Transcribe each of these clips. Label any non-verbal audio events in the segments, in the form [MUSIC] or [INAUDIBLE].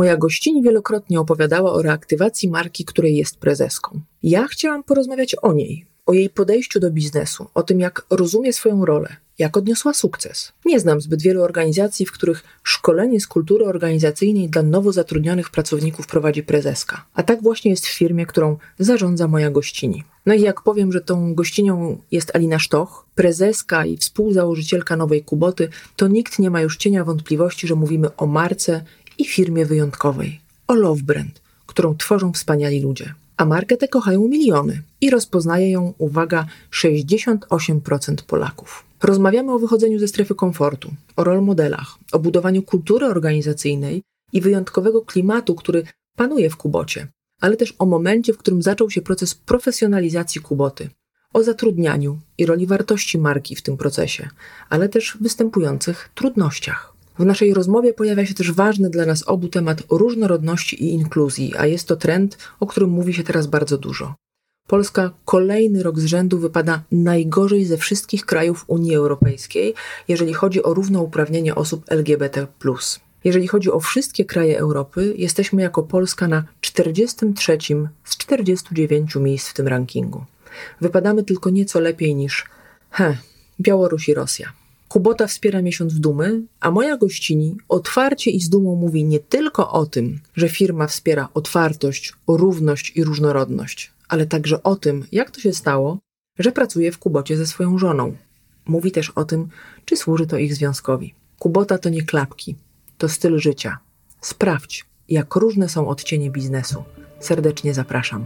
Moja gościni wielokrotnie opowiadała o reaktywacji marki, której jest prezeską. Ja chciałam porozmawiać o niej, o jej podejściu do biznesu, o tym, jak rozumie swoją rolę, jak odniosła sukces. Nie znam zbyt wielu organizacji, w których szkolenie z kultury organizacyjnej dla nowo zatrudnionych pracowników prowadzi prezeska. A tak właśnie jest w firmie, którą zarządza moja gościni. No i jak powiem, że tą gościnią jest Alina Sztoch, prezeska i współzałożycielka Nowej Kuboty, to nikt nie ma już cienia wątpliwości, że mówimy o marce i firmie wyjątkowej. O Love Brand, którą tworzą wspaniali ludzie. A markę tę kochają miliony i rozpoznaje ją, uwaga, 68% Polaków. Rozmawiamy o wychodzeniu ze strefy komfortu, o rol modelach, o budowaniu kultury organizacyjnej i wyjątkowego klimatu, który panuje w Kubocie, ale też o momencie, w którym zaczął się proces profesjonalizacji Kuboty, o zatrudnianiu i roli wartości marki w tym procesie, ale też występujących trudnościach. W naszej rozmowie pojawia się też ważny dla nas obu temat różnorodności i inkluzji, a jest to trend, o którym mówi się teraz bardzo dużo. Polska kolejny rok z rzędu wypada najgorzej ze wszystkich krajów Unii Europejskiej, jeżeli chodzi o równouprawnienie osób LGBT. Jeżeli chodzi o wszystkie kraje Europy, jesteśmy jako Polska na 43 z 49 miejsc w tym rankingu. Wypadamy tylko nieco lepiej niż he, Białoruś i Rosja. Kubota wspiera miesiąc dumy, a moja gościni otwarcie i z dumą mówi nie tylko o tym, że firma wspiera otwartość, równość i różnorodność, ale także o tym, jak to się stało, że pracuje w Kubocie ze swoją żoną. Mówi też o tym, czy służy to ich związkowi. Kubota to nie klapki, to styl życia. Sprawdź, jak różne są odcienie biznesu. Serdecznie zapraszam.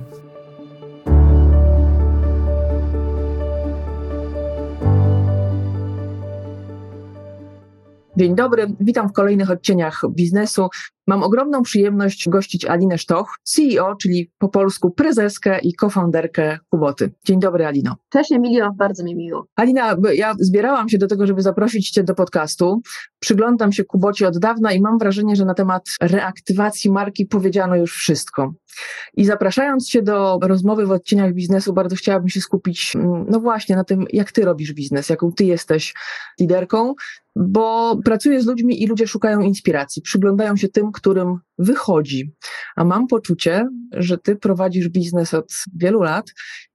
Dzień dobry, witam w kolejnych odcieniach biznesu. Mam ogromną przyjemność gościć Alinę Sztoch, CEO, czyli po polsku prezeskę i cofounderkę Kuboty. Dzień dobry, Alino. Cześć Emilio, bardzo mi miło. Alina, ja zbierałam się do tego, żeby zaprosić Cię do podcastu. Przyglądam się Kubocie od dawna i mam wrażenie, że na temat reaktywacji marki powiedziano już wszystko. I zapraszając Cię do rozmowy w odcieniach biznesu, bardzo chciałabym się skupić, mm, no właśnie, na tym, jak Ty robisz biznes, jaką Ty jesteś liderką, bo pracuję z ludźmi i ludzie szukają inspiracji, przyglądają się tym, którym wychodzi. A mam poczucie, że ty prowadzisz biznes od wielu lat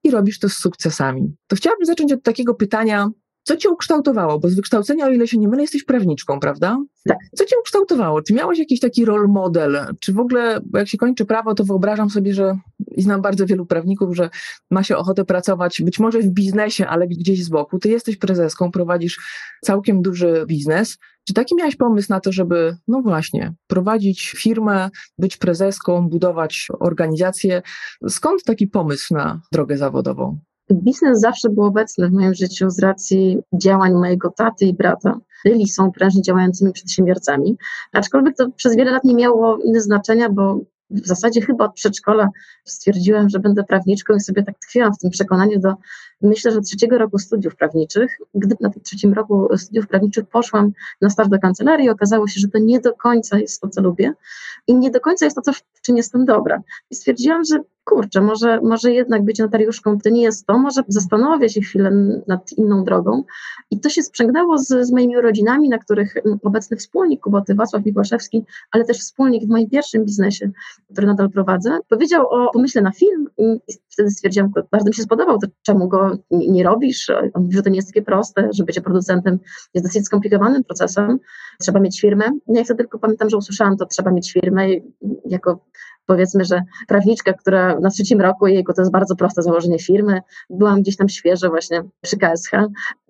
i robisz to z sukcesami. To chciałabym zacząć od takiego pytania, co cię ukształtowało? Bo z wykształcenia, o ile się nie mylę, jesteś prawniczką, prawda? Tak. Co cię ukształtowało? Czy miałeś jakiś taki role model? Czy w ogóle, jak się kończy prawo, to wyobrażam sobie, że i znam bardzo wielu prawników, że ma się ochotę pracować być może w biznesie, ale gdzieś z boku. Ty jesteś prezeską, prowadzisz całkiem duży biznes. Czy taki miałeś pomysł na to, żeby, no właśnie, prowadzić firmę, być prezeską, budować organizację? Skąd taki pomysł na drogę zawodową? Biznes zawsze był obecny w moim życiu z racji działań mojego taty i brata. Byli są prężnie działającymi przedsiębiorcami, aczkolwiek to przez wiele lat nie miało innego znaczenia, bo w zasadzie chyba od przedszkola stwierdziłem, że będę prawniczką i sobie tak tkwiłam w tym przekonaniu do, myślę, że trzeciego roku studiów prawniczych. Gdy na tym trzecim roku studiów prawniczych poszłam na staż do kancelarii, okazało się, że to nie do końca jest to, co lubię i nie do końca jest to, co, w czym jestem dobra. I stwierdziłam, że kurczę, może, może jednak być notariuszką to nie jest to, może zastanowię się chwilę nad inną drogą. I to się sprzęgnęło z, z moimi rodzinami, na których obecny wspólnik Kuboty, Wacław Migłaszewski, ale też wspólnik w moim pierwszym biznesie, który nadal prowadzę, powiedział o pomyśle na film i wtedy stwierdziłam, bardzo mi się spodobał, to czemu go nie, robisz? Że to nie jest takie proste, że bycie producentem jest dosyć skomplikowanym procesem, trzeba mieć firmę. Ja wtedy tylko pamiętam, że usłyszałam to, trzeba mieć firmę jako powiedzmy, że prawniczka, która na trzecim roku jejku to jest bardzo proste założenie firmy, byłam gdzieś tam świeżo właśnie przy KSH.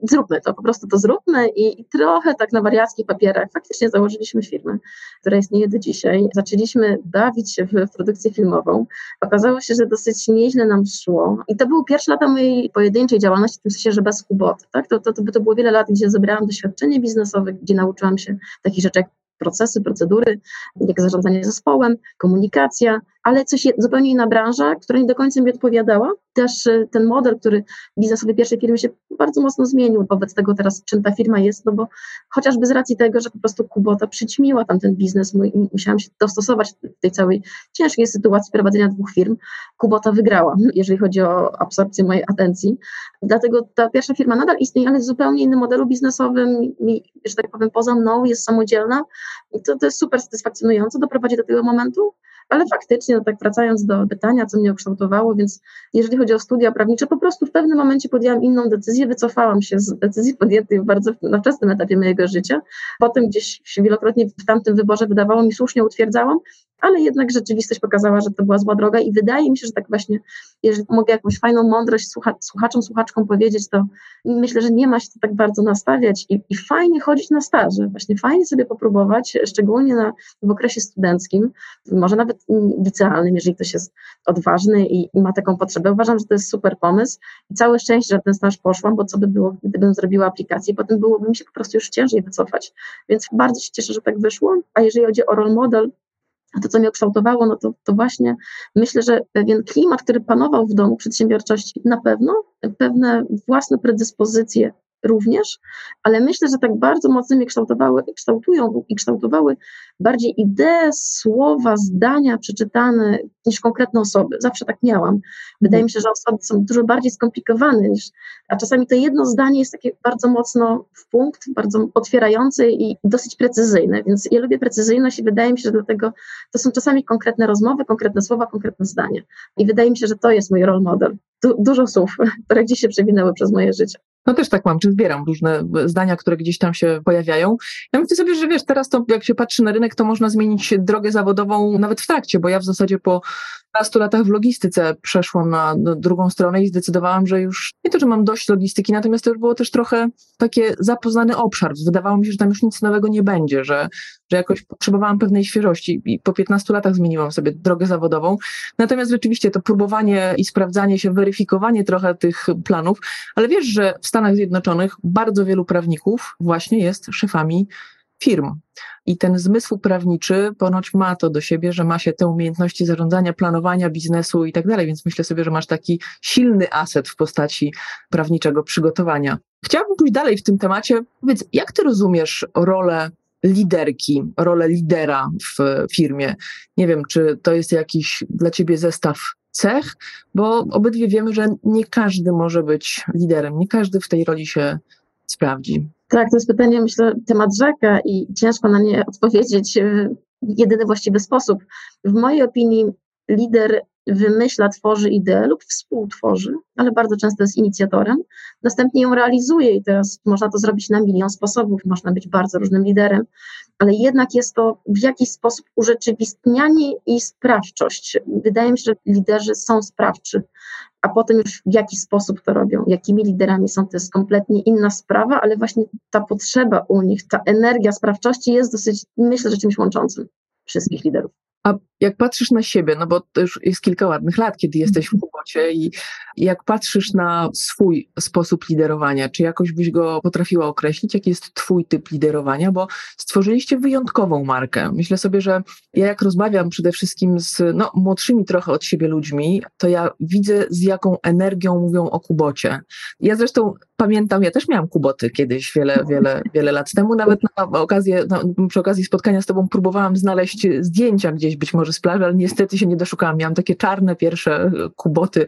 Zróbmy to, po prostu to zróbmy i, i trochę tak na wariackich papierach faktycznie założyliśmy firmę, która istnieje do dzisiaj. Zaczęliśmy bawić się w, produkcję filmową. Okazało się, że dosyć nieźle nam szło i to były pierwsze lata mojej pojedynczej działalności, w tym sensie, że bez kuboty. Tak? To, to, to, to było wiele lat, gdzie zebrałam doświadczenie biznesowe, gdzie nauczyłam się takich rzeczy jak procesy, procedury, jak zarządzanie zespołem, komunikacja, ale coś zupełnie inna branża, która nie do końca mi odpowiadała. Też y, ten model, który biznesowy pierwszej firmy się bardzo mocno zmienił wobec tego teraz, czym ta firma jest, no bo chociażby z racji tego, że po prostu Kubota przyćmiła tam ten biznes, musiałam się dostosować w tej całej ciężkiej sytuacji prowadzenia dwóch firm. Kubota wygrała, [LAUGHS] jeżeli chodzi o absorpcję mojej atencji. Dlatego ta pierwsza firma nadal istnieje, ale w zupełnie innym modelu biznesowym, że tak powiem, poza mną, jest samodzielna i to, to jest super satysfakcjonujące, doprowadzi do tego momentu, ale faktycznie, no tak wracając do pytania, co mnie ukształtowało, więc jeżeli chodzi o studia prawnicze, po prostu w pewnym momencie podjęłam inną decyzję, wycofałam się z decyzji podjętej bardzo na wczesnym etapie mojego życia. Potem gdzieś wielokrotnie w tamtym wyborze wydawało mi słusznie utwierdzałam, ale jednak rzeczywistość pokazała, że to była zła droga i wydaje mi się, że tak właśnie, jeżeli mogę jakąś fajną mądrość słucha, słuchaczom, słuchaczkom powiedzieć, to myślę, że nie ma się to tak bardzo nastawiać i, i fajnie chodzić na staże, właśnie fajnie sobie popróbować, szczególnie na, w okresie studenckim, może nawet licealnym, jeżeli ktoś jest odważny i, i ma taką potrzebę. Uważam, że to jest super pomysł i całe szczęście, że ten staż poszłam, bo co by było, gdybym zrobiła aplikację, potem byłoby mi się po prostu już ciężej wycofać, więc bardzo się cieszę, że tak wyszło, a jeżeli chodzi o role model, a to, co mnie kształtowało, no to, to właśnie myślę, że pewien klimat, który panował w domu przedsiębiorczości, na pewno pewne własne predyspozycje również, ale myślę, że tak bardzo mocno mnie kształtowały, kształtują i kształtowały bardziej idee, słowa, zdania przeczytane niż konkretne osoby. Zawsze tak miałam. Wydaje mi się, że osoby są dużo bardziej skomplikowane niż, a czasami to jedno zdanie jest takie bardzo mocno w punkt, bardzo otwierające i dosyć precyzyjne, więc ja lubię precyzyjność i wydaje mi się, że dlatego to są czasami konkretne rozmowy, konkretne słowa, konkretne zdania. I wydaje mi się, że to jest mój role model. Du dużo słów, które gdzieś się przewinęły przez moje życie. No też tak mam, czy zbieram różne zdania, które gdzieś tam się pojawiają. Ja myślę sobie, że wiesz, teraz to jak się patrzy na rynek, to można zmienić drogę zawodową nawet w trakcie, bo ja w zasadzie po 15 latach w logistyce przeszłam na drugą stronę i zdecydowałam, że już nie to, że mam dość logistyki, natomiast to już było też trochę takie zapoznany obszar. Wydawało mi się, że tam już nic nowego nie będzie, że, że jakoś potrzebowałam pewnej świeżości i po 15 latach zmieniłam sobie drogę zawodową. Natomiast rzeczywiście to próbowanie i sprawdzanie się, weryfikowanie trochę tych planów, ale wiesz, że w Stanach Zjednoczonych bardzo wielu prawników właśnie jest szefami firm. I ten zmysł prawniczy ponoć ma to do siebie, że ma się te umiejętności zarządzania, planowania biznesu i tak dalej, więc myślę sobie, że masz taki silny aset w postaci prawniczego przygotowania. Chciałabym pójść dalej w tym temacie. Powiedz, jak ty rozumiesz rolę liderki, rolę lidera w firmie? Nie wiem, czy to jest jakiś dla ciebie zestaw cech, bo obydwie wiemy, że nie każdy może być liderem, nie każdy w tej roli się sprawdzi. Tak, to jest pytanie, myślę, temat rzeka i ciężko na nie odpowiedzieć w jedyny właściwy sposób. W mojej opinii lider wymyśla, tworzy ideę lub współtworzy, ale bardzo często jest inicjatorem, następnie ją realizuje i teraz można to zrobić na milion sposobów, można być bardzo różnym liderem, ale jednak jest to w jakiś sposób urzeczywistnianie i sprawczość. Wydaje mi się, że liderzy są sprawczy, a potem już w jaki sposób to robią, jakimi liderami są, to jest kompletnie inna sprawa, ale właśnie ta potrzeba u nich, ta energia sprawczości jest dosyć, myślę, że czymś łączącym wszystkich liderów. A jak patrzysz na siebie, no bo to już jest kilka ładnych lat, kiedy jesteś w kłopocie i jak patrzysz na swój sposób liderowania, czy jakoś byś go potrafiła określić, jaki jest twój typ liderowania, bo stworzyliście wyjątkową markę. Myślę sobie, że ja jak rozmawiam przede wszystkim z no, młodszymi trochę od siebie ludźmi, to ja widzę z jaką energią mówią o Kubocie. Ja zresztą pamiętam, ja też miałam Kuboty kiedyś, wiele, wiele, wiele lat temu, nawet na okazję, na, przy okazji spotkania z tobą próbowałam znaleźć zdjęcia gdzieś być może z plaży, ale niestety się nie doszukałam. Miałam takie czarne pierwsze kuboty.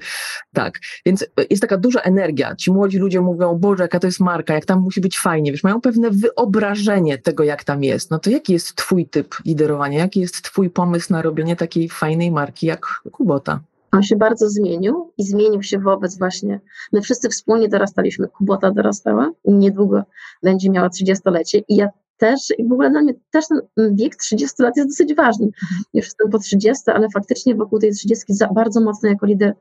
Tak. Więc jest taka duża energia. Ci młodzi ludzie mówią, Boże, jaka to jest marka, jak tam musi być fajnie. Wiesz, mają pewne wyobrażenie tego, jak tam jest. No to jaki jest twój typ liderowania? Jaki jest twój pomysł na robienie takiej fajnej marki jak Kubota? On się bardzo zmienił i zmienił się wobec właśnie, my wszyscy wspólnie dorastaliśmy, Kubota dorastała niedługo będzie miała 30-lecie i ja też, i w ogóle dla mnie też ten wiek 30 lat jest dosyć ważny. Mhm. Już jestem po 30, ale faktycznie wokół tej 30 bardzo mocno jako lider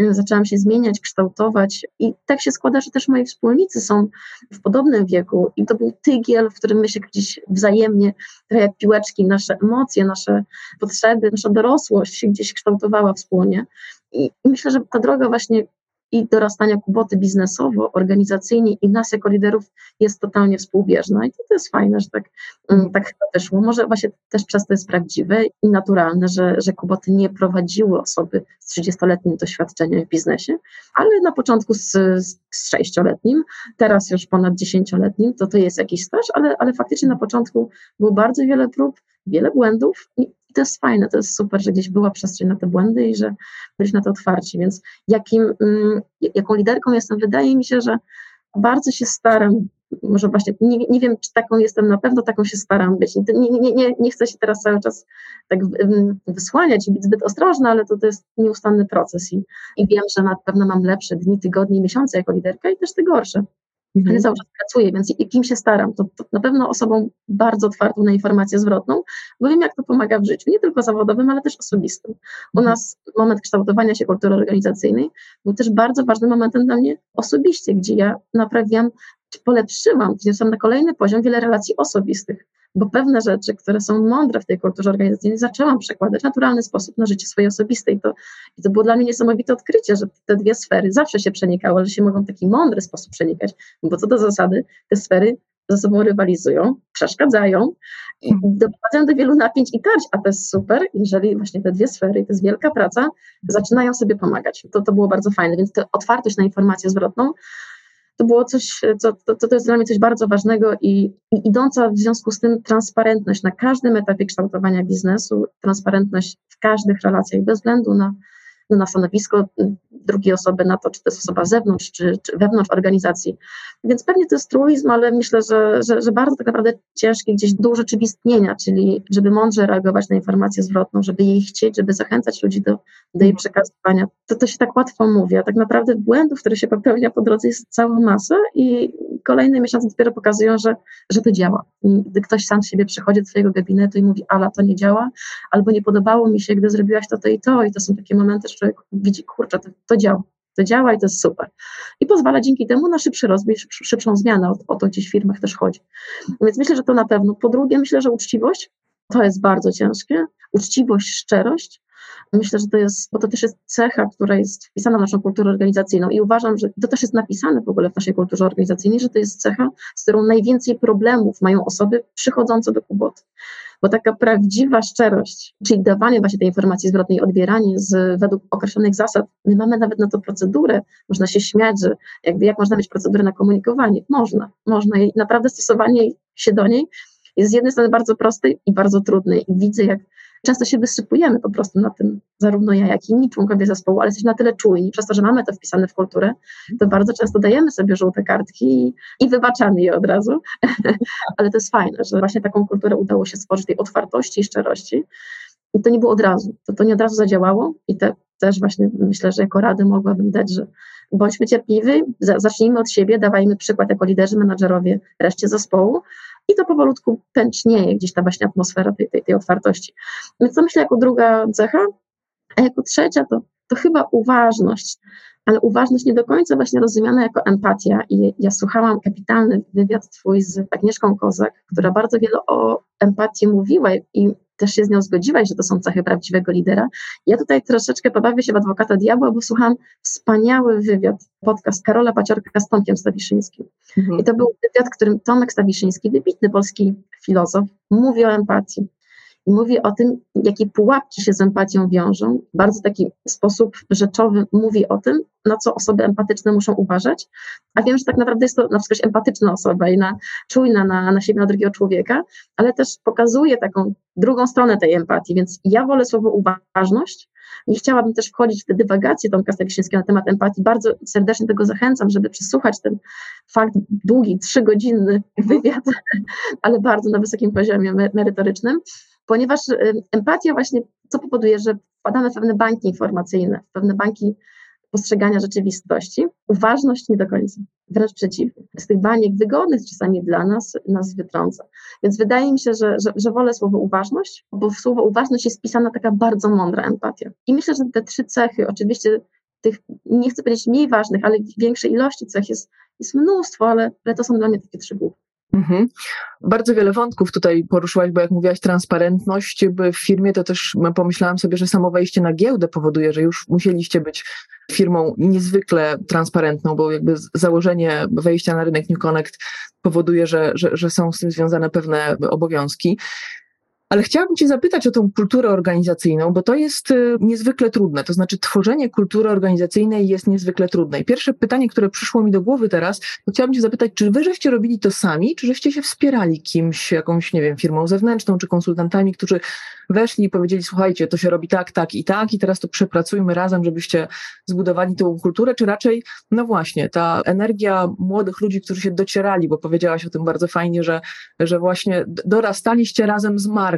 y, zaczęłam się zmieniać, kształtować i tak się składa, że też moi wspólnicy są w podobnym wieku i to był tygiel, w którym my się gdzieś wzajemnie, trochę jak piłeczki, nasze emocje, nasze potrzeby, nasza dorosłość się gdzieś kształtowała wspólnie i myślę, że ta droga właśnie i dorastania Kuboty biznesowo, organizacyjnie i nas jako liderów jest totalnie współbieżna i to, to jest fajne, że tak, mm, tak chyba wyszło. Może właśnie też przez to jest prawdziwe i naturalne, że, że Kuboty nie prowadziły osoby z 30-letnim doświadczeniem w biznesie, ale na początku z, z 6-letnim, teraz już ponad 10-letnim, to to jest jakiś staż, ale, ale faktycznie na początku było bardzo wiele prób, wiele błędów i to jest fajne, to jest super, że gdzieś była przestrzeń na te błędy i że byliśmy na to otwarci. Więc jakim, mm, jaką liderką jestem, wydaje mi się, że bardzo się staram, może właśnie, nie, nie wiem, czy taką jestem, na pewno taką się staram być. Nie, nie, nie, nie chcę się teraz cały czas tak wysłaniać i być zbyt ostrożna, ale to, to jest nieustanny proces i, i wiem, że na pewno mam lepsze dni, tygodnie, miesiące jako liderka i też te gorsze mhm. ale cały czas pracuję, więc kim się staram, to, to, na pewno osobą bardzo otwartą na informację zwrotną, bo wiem, jak to pomaga w życiu, nie tylko zawodowym, ale też osobistym. U mhm. nas moment kształtowania się kultury organizacyjnej był też bardzo ważnym momentem dla mnie osobiście, gdzie ja naprawiam, czy polepszyłam, wniosłam na kolejny poziom wiele relacji osobistych bo pewne rzeczy, które są mądre w tej kulturze organizacyjnej, zaczęłam przekładać w naturalny sposób na życie swoje osobiste i to, i to było dla mnie niesamowite odkrycie, że te dwie sfery zawsze się przenikały, ale się mogą w taki mądry sposób przenikać, bo co do zasady, te sfery ze sobą rywalizują, przeszkadzają i mhm. doprowadzają do wielu napięć i tarć, a to jest super, jeżeli właśnie te dwie sfery, to jest wielka praca, zaczynają sobie pomagać. To, to było bardzo fajne, więc ta otwartość na informację zwrotną to było coś, co to, to jest dla mnie coś bardzo ważnego i, i idąca w związku z tym transparentność na każdym etapie kształtowania biznesu, transparentność w każdych relacjach, bez względu na na stanowisko drugiej osoby, na to, czy to jest osoba z zewnątrz, czy, czy wewnątrz organizacji. Więc pewnie to jest truizm, ale myślę, że, że, że bardzo tak naprawdę ciężkie gdzieś do urzeczywistnienia, czyli żeby mądrze reagować na informację zwrotną, żeby jej chcieć, żeby zachęcać ludzi do, do jej przekazywania. To, to się tak łatwo mówi, a tak naprawdę błędów, które się popełnia po drodze jest cała masa i kolejne miesiące dopiero pokazują, że, że to działa. I gdy ktoś sam siebie przychodzi do twojego gabinetu i mówi, ala, to nie działa, albo nie podobało mi się, gdy zrobiłaś to, to i to, i to są takie momenty, że człowiek widzi, kurczę, to, to działa. To działa i to jest super. I pozwala dzięki temu na szybszy rozwój, szybszą zmianę. O, o to gdzieś w firmach też chodzi. Więc myślę, że to na pewno. Po drugie, myślę, że uczciwość to jest bardzo ciężkie. Uczciwość, szczerość. Myślę, że to jest, bo to też jest cecha, która jest wpisana w naszą kulturę organizacyjną i uważam, że to też jest napisane w ogóle w naszej kulturze organizacyjnej, że to jest cecha, z którą najwięcej problemów mają osoby przychodzące do Kuboty bo taka prawdziwa szczerość, czyli dawanie właśnie tej informacji zwrotnej, odbieranie z, według określonych zasad, my mamy nawet na to procedurę, można się śmiać, że jakby jak można mieć procedurę na komunikowanie? Można, można i naprawdę stosowanie się do niej jest z jednej strony bardzo proste i bardzo trudne i widzę, jak często się wysypujemy po prostu na tym, zarówno ja, jak i inni członkowie zespołu, ale jesteśmy na tyle czujni, przez to, że mamy to wpisane w kulturę, to bardzo często dajemy sobie żółte kartki i, i wybaczamy je od razu. [LAUGHS] ale to jest fajne, że właśnie taką kulturę udało się stworzyć, tej otwartości i szczerości. I to nie było od razu, to, to nie od razu zadziałało i te, też właśnie myślę, że jako rady mogłabym dać, że bądźmy cierpliwi, zacznijmy od siebie, dawajmy przykład jako liderzy, menadżerowie reszcie zespołu, i to powolutku pęcznieje gdzieś ta właśnie atmosfera tej, tej, tej otwartości. Więc to myślę jako druga cecha, a jako trzecia to, to chyba uważność, ale uważność nie do końca właśnie rozumiana jako empatia. I ja słuchałam kapitalny wywiad twój z Agnieszką Kozak, która bardzo wiele o empatii mówiła i też się z nią zgodziłaś, że to są cechy prawdziwego lidera. Ja tutaj troszeczkę pobawię się w adwokata diabła, bo słucham wspaniały wywiad, podcast Karola Paciorka z Tomkiem Stawiszyńskim. Mhm. I to był wywiad, w którym Tomek Stawiszyński, wybitny polski filozof, mówi o empatii i mówi o tym, jakie pułapki się z empatią wiążą. Bardzo taki sposób rzeczowy mówi o tym, na co osoby empatyczne muszą uważać. A wiem, że tak naprawdę jest to na wskroś empatyczna osoba i na, czujna na, na siebie, na drugiego człowieka, ale też pokazuje taką drugą stronę tej empatii, więc ja wolę słowo uważność. Nie chciałabym też wchodzić w te dywagacje Tomka Stawiszyńskiego na temat empatii. Bardzo serdecznie tego zachęcam, żeby przesłuchać ten fakt długi, trzygodzinny wywiad, [LAUGHS] ale bardzo na wysokim poziomie merytorycznym ponieważ empatia właśnie co powoduje, że wpadamy w pewne bańki informacyjne, w pewne bańki postrzegania rzeczywistości. Uważność nie do końca, wręcz przeciwnie. Z tych baniek wygodnych czasami dla nas, nas wytrąca. Więc wydaje mi się, że, że, że wolę słowo uważność, bo w słowo uważność jest pisana taka bardzo mądra empatia. I myślę, że te trzy cechy, oczywiście tych, nie chcę powiedzieć mniej ważnych, ale większej ilości cech jest, jest mnóstwo, ale, ale to są dla mnie takie trzy główne. Mhm. Bardzo wiele wątków tutaj poruszyłaś, bo jak mówiłaś transparentność w firmie, to też pomyślałam sobie, że samo wejście na giełdę powoduje, że już musieliście być firmą niezwykle transparentną, bo jakby założenie wejścia na rynek New Connect powoduje, że, że, że są z tym związane pewne obowiązki. Ale chciałabym Cię zapytać o tą kulturę organizacyjną, bo to jest y, niezwykle trudne. To znaczy, tworzenie kultury organizacyjnej jest niezwykle trudne. I pierwsze pytanie, które przyszło mi do głowy teraz, to chciałabym Cię zapytać, czy Wy żeście robili to sami, czy żeście się wspierali kimś, jakąś, nie wiem, firmą zewnętrzną, czy konsultantami, którzy weszli i powiedzieli, słuchajcie, to się robi tak, tak i tak, i teraz to przepracujmy razem, żebyście zbudowali tą kulturę, czy raczej, no właśnie, ta energia młodych ludzi, którzy się docierali, bo powiedziałaś o tym bardzo fajnie, że, że właśnie dorastaliście razem z marką.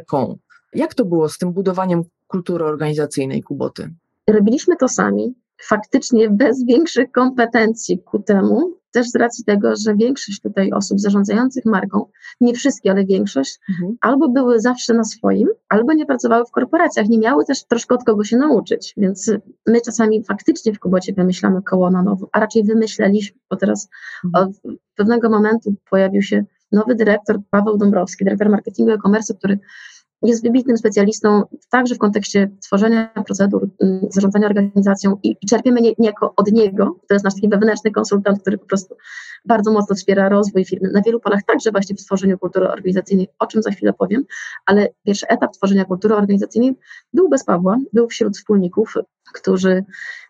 Jak to było z tym budowaniem kultury organizacyjnej Kuboty? Robiliśmy to sami, faktycznie bez większych kompetencji ku temu, też z racji tego, że większość tutaj osób zarządzających marką, nie wszystkie, ale większość, mhm. albo były zawsze na swoim, albo nie pracowały w korporacjach, nie miały też troszkę od kogo się nauczyć. Więc my czasami faktycznie w Kubocie wymyślamy koło na nowo, a raczej wymyśleliśmy, bo teraz mhm. od pewnego momentu pojawił się nowy dyrektor Paweł Dąbrowski, dyrektor marketingu e-commerce, który jest wybitnym specjalistą także w kontekście tworzenia procedur, mm, zarządzania organizacją i, czerpiemy nie, niejako od niego. To jest nasz taki wewnętrzny konsultant, który po prostu bardzo mocno wspiera rozwój firmy na wielu polach, także właśnie w tworzeniu kultury organizacyjnej, o czym za chwilę powiem, ale pierwszy etap tworzenia kultury organizacyjnej był bez Pawła, był wśród wspólników, którzy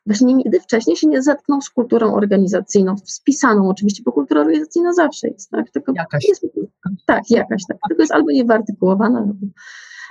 właśnie nigdy wcześniej się nie zetknął z kulturą organizacyjną, spisaną oczywiście, bo kultura organizacyjna zawsze jest, tak? Tylko jakaś. Jest, tak, jakaś, tak. Tylko jest albo niewyartykułowana, albo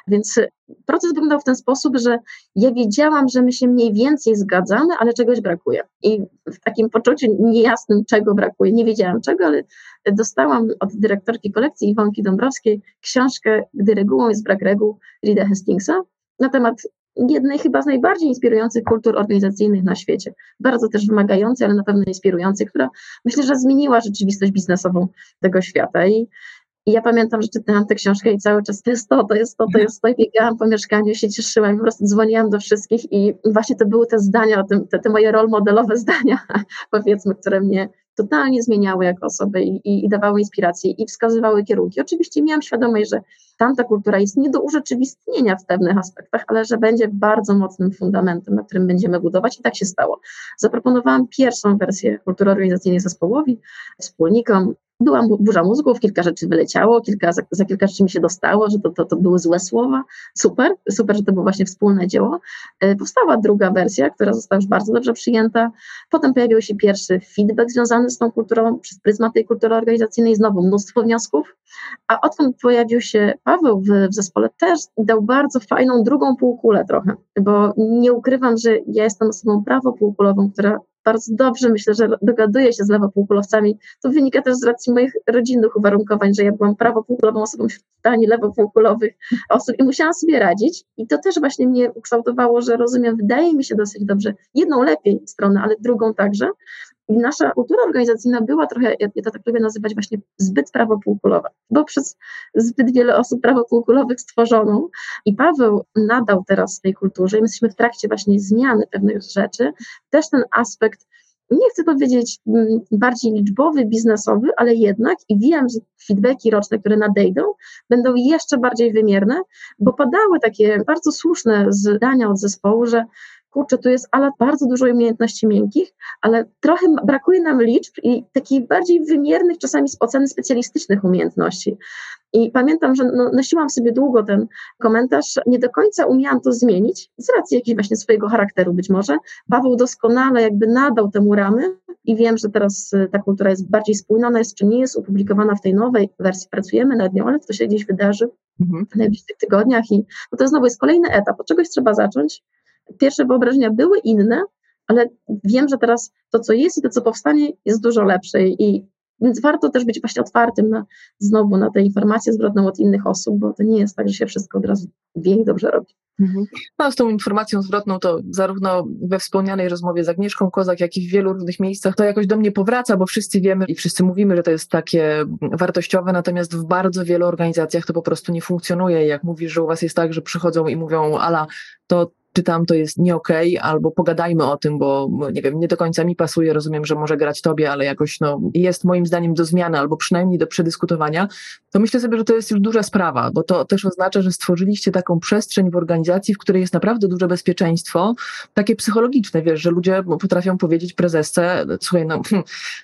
więc proces wyglądał w ten sposób, że ja wiedziałam, że my się mniej więcej zgadzamy, ale czegoś brakuje. I w takim poczuciu niejasnym, czego brakuje, nie wiedziałam czego, ale dostałam od dyrektorki kolekcji Iwonki Dąbrowskiej książkę Gdy regułą jest brak reguł Rida Hastingsa na temat jednej chyba z najbardziej inspirujących kultur organizacyjnych na świecie. Bardzo też wymagającej, ale na pewno inspirującej, która myślę, że zmieniła rzeczywistość biznesową tego świata. I i ja pamiętam, że czytałam tę książkę i cały czas to jest to, to jest to, to jest to. I biegałam po mieszkaniu, się cieszyłam i po prostu dzwoniłam do wszystkich i właśnie to były te zdania, te, te moje rol modelowe [LAUGHS] zdania, powiedzmy, które mnie totalnie zmieniały jako osobę i, i, dawały inspirację i wskazywały kierunki. Oczywiście miałam świadomość, że tamta kultura jest nie do urzeczywistnienia w pewnych aspektach, ale że będzie bardzo mocnym fundamentem, na którym będziemy budować i tak się stało. Zaproponowałam pierwszą wersję kultury organizacyjnej zespołowi, wspólnikom, była burza mózgów, kilka rzeczy wyleciało, kilka, za, za, kilka rzeczy mi się dostało, że to, to, to były złe słowa. Super, super, że to było właśnie wspólne dzieło. E, powstała druga wersja, która została już bardzo dobrze przyjęta. Potem pojawił się pierwszy feedback związany z tą kulturą, przez pryzmat tej kultury organizacyjnej, znowu mnóstwo wniosków. A odkąd pojawił się Paweł w, w zespole, też dał bardzo fajną drugą półkulę trochę, bo nie ukrywam, że ja jestem osobą prawo półkulową, która bardzo dobrze, myślę, że dogaduję się z lewopółkulowcami. To wynika też z racji moich rodzinnych uwarunkowań, że ja byłam prawopółkulową osobą wśród tani lewopółkulowych osób i musiałam sobie radzić. I to też właśnie mnie ukształtowało, że rozumiem, wydaje mi się dosyć dobrze, jedną lepiej stronę, ale drugą także. I nasza kultura organizacyjna była trochę, ja, to tak lubię nazywać właśnie zbyt prawopółkulowa, bo przez zbyt wiele osób prawopółkulowych stworzoną i Paweł nadał teraz tej kulturze i my jesteśmy w trakcie właśnie zmiany pewnych rzeczy, też ten aspekt nie chcę powiedzieć mm, bardziej liczbowy, biznesowy, ale jednak i wiem, że feedbacki roczne, które nadejdą, będą jeszcze bardziej wymierne, bo padały takie bardzo słuszne zdania od zespołu, że kurczę, tu jest ale bardzo dużo umiejętności miękkich, ale trochę brakuje nam liczb i takich bardziej wymiernych, czasami z oceny specjalistycznych umiejętności. I pamiętam, że no, nosiłam sobie długo ten komentarz, nie do końca umiałam to zmienić, z racji jakiegoś właśnie swojego charakteru być może. Paweł doskonale jakby nadał temu ramy i wiem, że teraz y, ta kultura jest bardziej spójna, ona jest czy nie jest opublikowana w tej nowej wersji, pracujemy nad nią, ale to się gdzieś wydarzy mhm. w najbliższych tygodniach i no to znowu jest kolejny etap, od czegoś trzeba zacząć, pierwsze wyobrażenia były inne, ale wiem, że teraz to, co jest i to, co powstanie, jest dużo lepsze i więc warto też być właśnie otwartym na, znowu na tę informację zwrotną od innych osób, bo to nie jest tak, że się wszystko od razu wie i dobrze robi. Mhm. No, z tą informacją zwrotną to zarówno we wspomnianej rozmowie z Agnieszką Kozak, jak i w wielu różnych miejscach to jakoś do mnie powraca, bo wszyscy wiemy i wszyscy mówimy, że to jest takie wartościowe, natomiast w bardzo wielu organizacjach to po prostu nie funkcjonuje. Jak mówisz, że u was jest tak, że przychodzą i mówią, ala, to czy tam to jest nie okej, okay, albo pogadajmy o tym, bo nie wiem, nie do końca mi pasuje, rozumiem, że może grać tobie, ale jakoś no, jest moim zdaniem do zmiany, albo przynajmniej do przedyskutowania, to myślę sobie, że to jest już duża sprawa, bo to też oznacza, że stworzyliście taką przestrzeń w organizacji, w której jest naprawdę duże bezpieczeństwo, takie psychologiczne, wiesz, że ludzie potrafią powiedzieć prezesce, słuchaj, no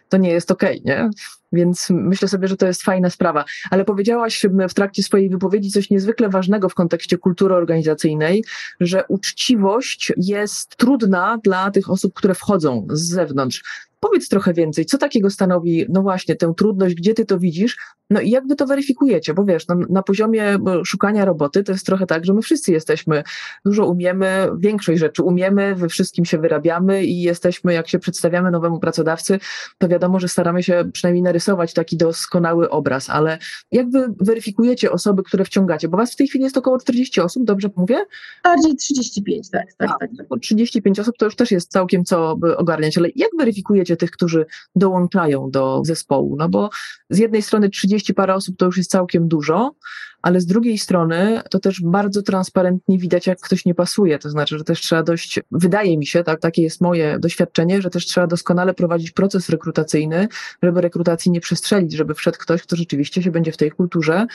to nie jest okej, okay, nie? Więc myślę sobie, że to jest fajna sprawa. Ale powiedziałaś w trakcie swojej wypowiedzi coś niezwykle ważnego w kontekście kultury organizacyjnej, że uczciwość jest trudna dla tych osób, które wchodzą z zewnątrz. Powiedz trochę więcej, co takiego stanowi, no właśnie, tę trudność, gdzie ty to widzisz, no i jak wy to weryfikujecie, bo wiesz, no, na poziomie szukania roboty to jest trochę tak, że my wszyscy jesteśmy, dużo umiemy, większość rzeczy umiemy, we wszystkim się wyrabiamy i jesteśmy, jak się przedstawiamy nowemu pracodawcy, to wiadomo, że staramy się przynajmniej narysować taki doskonały obraz, ale jak wy weryfikujecie osoby, które wciągacie, bo was w tej chwili jest około 40 osób, dobrze mówię? Bardziej 35, tak, tak, A, tak. tak. 35 osób to już też jest całkiem co ogarniać, ale jak weryfikujecie tych, którzy dołączają do zespołu? No bo z jednej strony 30 parę osób to już jest całkiem dużo, ale z drugiej strony to też bardzo transparentnie widać, jak ktoś nie pasuje. To znaczy, że też trzeba dość, wydaje mi się, tak, takie jest moje doświadczenie, że też trzeba doskonale prowadzić proces rekrutacyjny, żeby rekrutacji nie przestrzelić, żeby wszedł ktoś, kto rzeczywiście się będzie w tej kulturze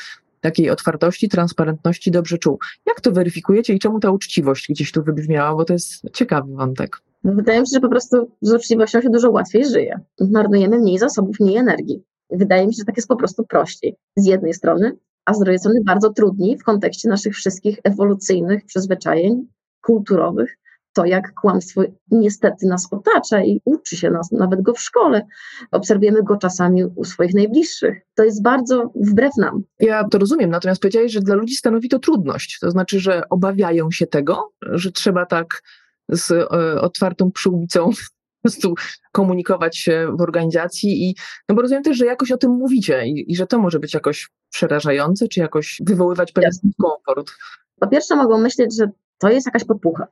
takiej otwartości, transparentności dobrze czuł. Jak to weryfikujecie i czemu ta uczciwość gdzieś tu wybrzmiała, bo to jest ciekawy wątek. No, wydaje mi się, że po prostu z uczciwością się dużo łatwiej żyje. Marnujemy mniej zasobów, mniej energii. Wydaje mi się, że tak jest po prostu prościej. Z jednej strony, a z drugiej strony bardzo trudniej w kontekście naszych wszystkich ewolucyjnych przyzwyczajeń kulturowych, to jak kłamstwo niestety nas otacza i uczy się nas, nawet go w szkole. Obserwujemy go czasami u swoich najbliższych. To jest bardzo wbrew nam. Ja to rozumiem, natomiast powiedziałeś, że dla ludzi stanowi to trudność. To znaczy, że obawiają się tego, że trzeba tak z e, otwartą przyłbicą [LAUGHS] po prostu komunikować się w organizacji i, no bo rozumiem też, że jakoś o tym mówicie i, i że to może być jakoś przerażające, czy jakoś wywoływać pewien komfort. Po pierwsze mogą myśleć, że to jest jakaś podpucha,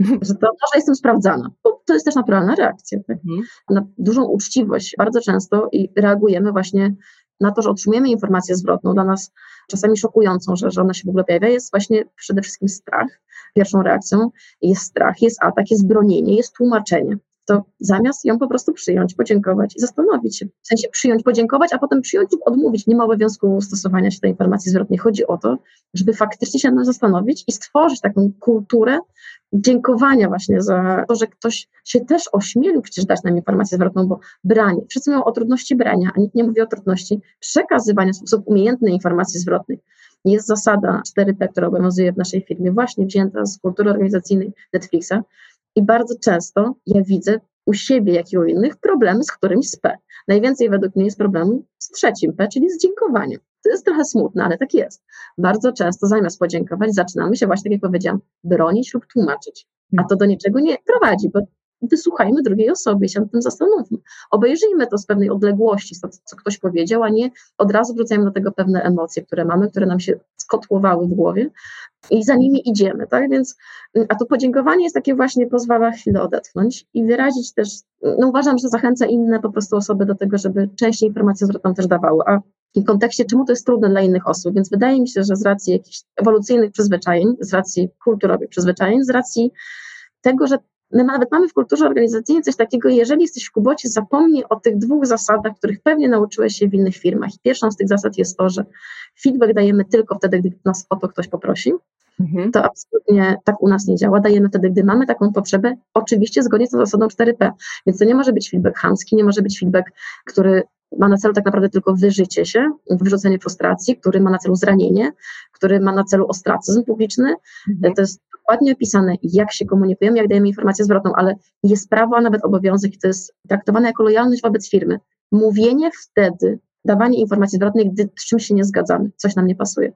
[LAUGHS] że to może jestem sprawdzana, to jest też naturalna reakcja. Tak? Mhm. Na dużą uczciwość bardzo często i reagujemy właśnie na to, że otrzymujemy informację zwrotną, dla nas czasami szokującą, że, że ona się w ogóle pojawia, jest właśnie przede wszystkim strach. Pierwszą reakcją jest strach, jest atak, jest bronienie, jest tłumaczenie to zamiast ją po prostu przyjąć, podziękować i zastanowić się. W sensie przyjąć, podziękować, a potem przyjąć lub odmówić. Nie ma obowiązku stosowania się tej informacji zwrotnej. Chodzi o to, żeby faktycznie się nad zastanowić i stworzyć taką kulturę dziękowania właśnie za to, że ktoś się też ośmielił przecież dać nam informację zwrotną, bo branie, wszyscy mówią o trudności brania, a nikt nie mówi o trudności przekazywania w sposób umiejętny informacji zwrotnej. Jest zasada 4P, która obowiązuje w naszej firmie, właśnie wzięta z kultury organizacyjnej Netflixa, i bardzo często ja widzę u siebie, jak i u innych problemy z którymś z P. Najwięcej według mnie jest problemu z trzecim P, czyli z dziękowaniem. To jest trochę smutne, ale tak jest. Bardzo często zamiast podziękować, zaczynamy się właśnie, tak jak powiedziałam, bronić lub tłumaczyć. A to do niczego nie prowadzi, bo wysłuchajmy drugiej osoby się nad tym zastanówmy. Obejrzyjmy to z pewnej odległości, to, co ktoś powiedział, a nie od razu wrzucajmy do tego pewne emocje, które mamy, które nam się skotłowały w głowie i za nimi idziemy, tak? Więc, a to podziękowanie jest takie właśnie, pozwala chwilę odetchnąć i wyrazić też, no uważam, że zachęca inne po prostu osoby do tego, żeby częściej informacje zwrotną też dawały, a w kontekście, czemu to jest trudne dla innych osób, więc wydaje mi się, że z racji jakichś ewolucyjnych przyzwyczajeń, z racji kulturowych przyzwyczajeń, z racji tego, że My nawet mamy w kulturze organizacyjnej coś takiego, jeżeli jesteś w kubocie, zapomnij o tych dwóch zasadach, których pewnie nauczyłeś się w innych firmach. Pierwszą z tych zasad jest to, że feedback dajemy tylko wtedy, gdy nas o to ktoś poprosi. Mhm. To absolutnie tak u nas nie działa. Dajemy wtedy, gdy mamy taką potrzebę, oczywiście zgodnie z tą zasadą 4P. Więc to nie może być feedback chamski, nie może być feedback, który ma na celu tak naprawdę tylko wyżycie się, wyrzucenie frustracji, który ma na celu zranienie, który ma na celu ostracyzm publiczny. Mhm. To jest dokładnie opisane, jak się komunikujemy, jak dajemy informację zwrotną, ale jest prawo, a nawet obowiązek i to jest traktowane jako lojalność wobec firmy. Mówienie wtedy, dawanie informacji zwrotnej, gdy z czymś się nie zgadzamy, coś nam nie pasuje.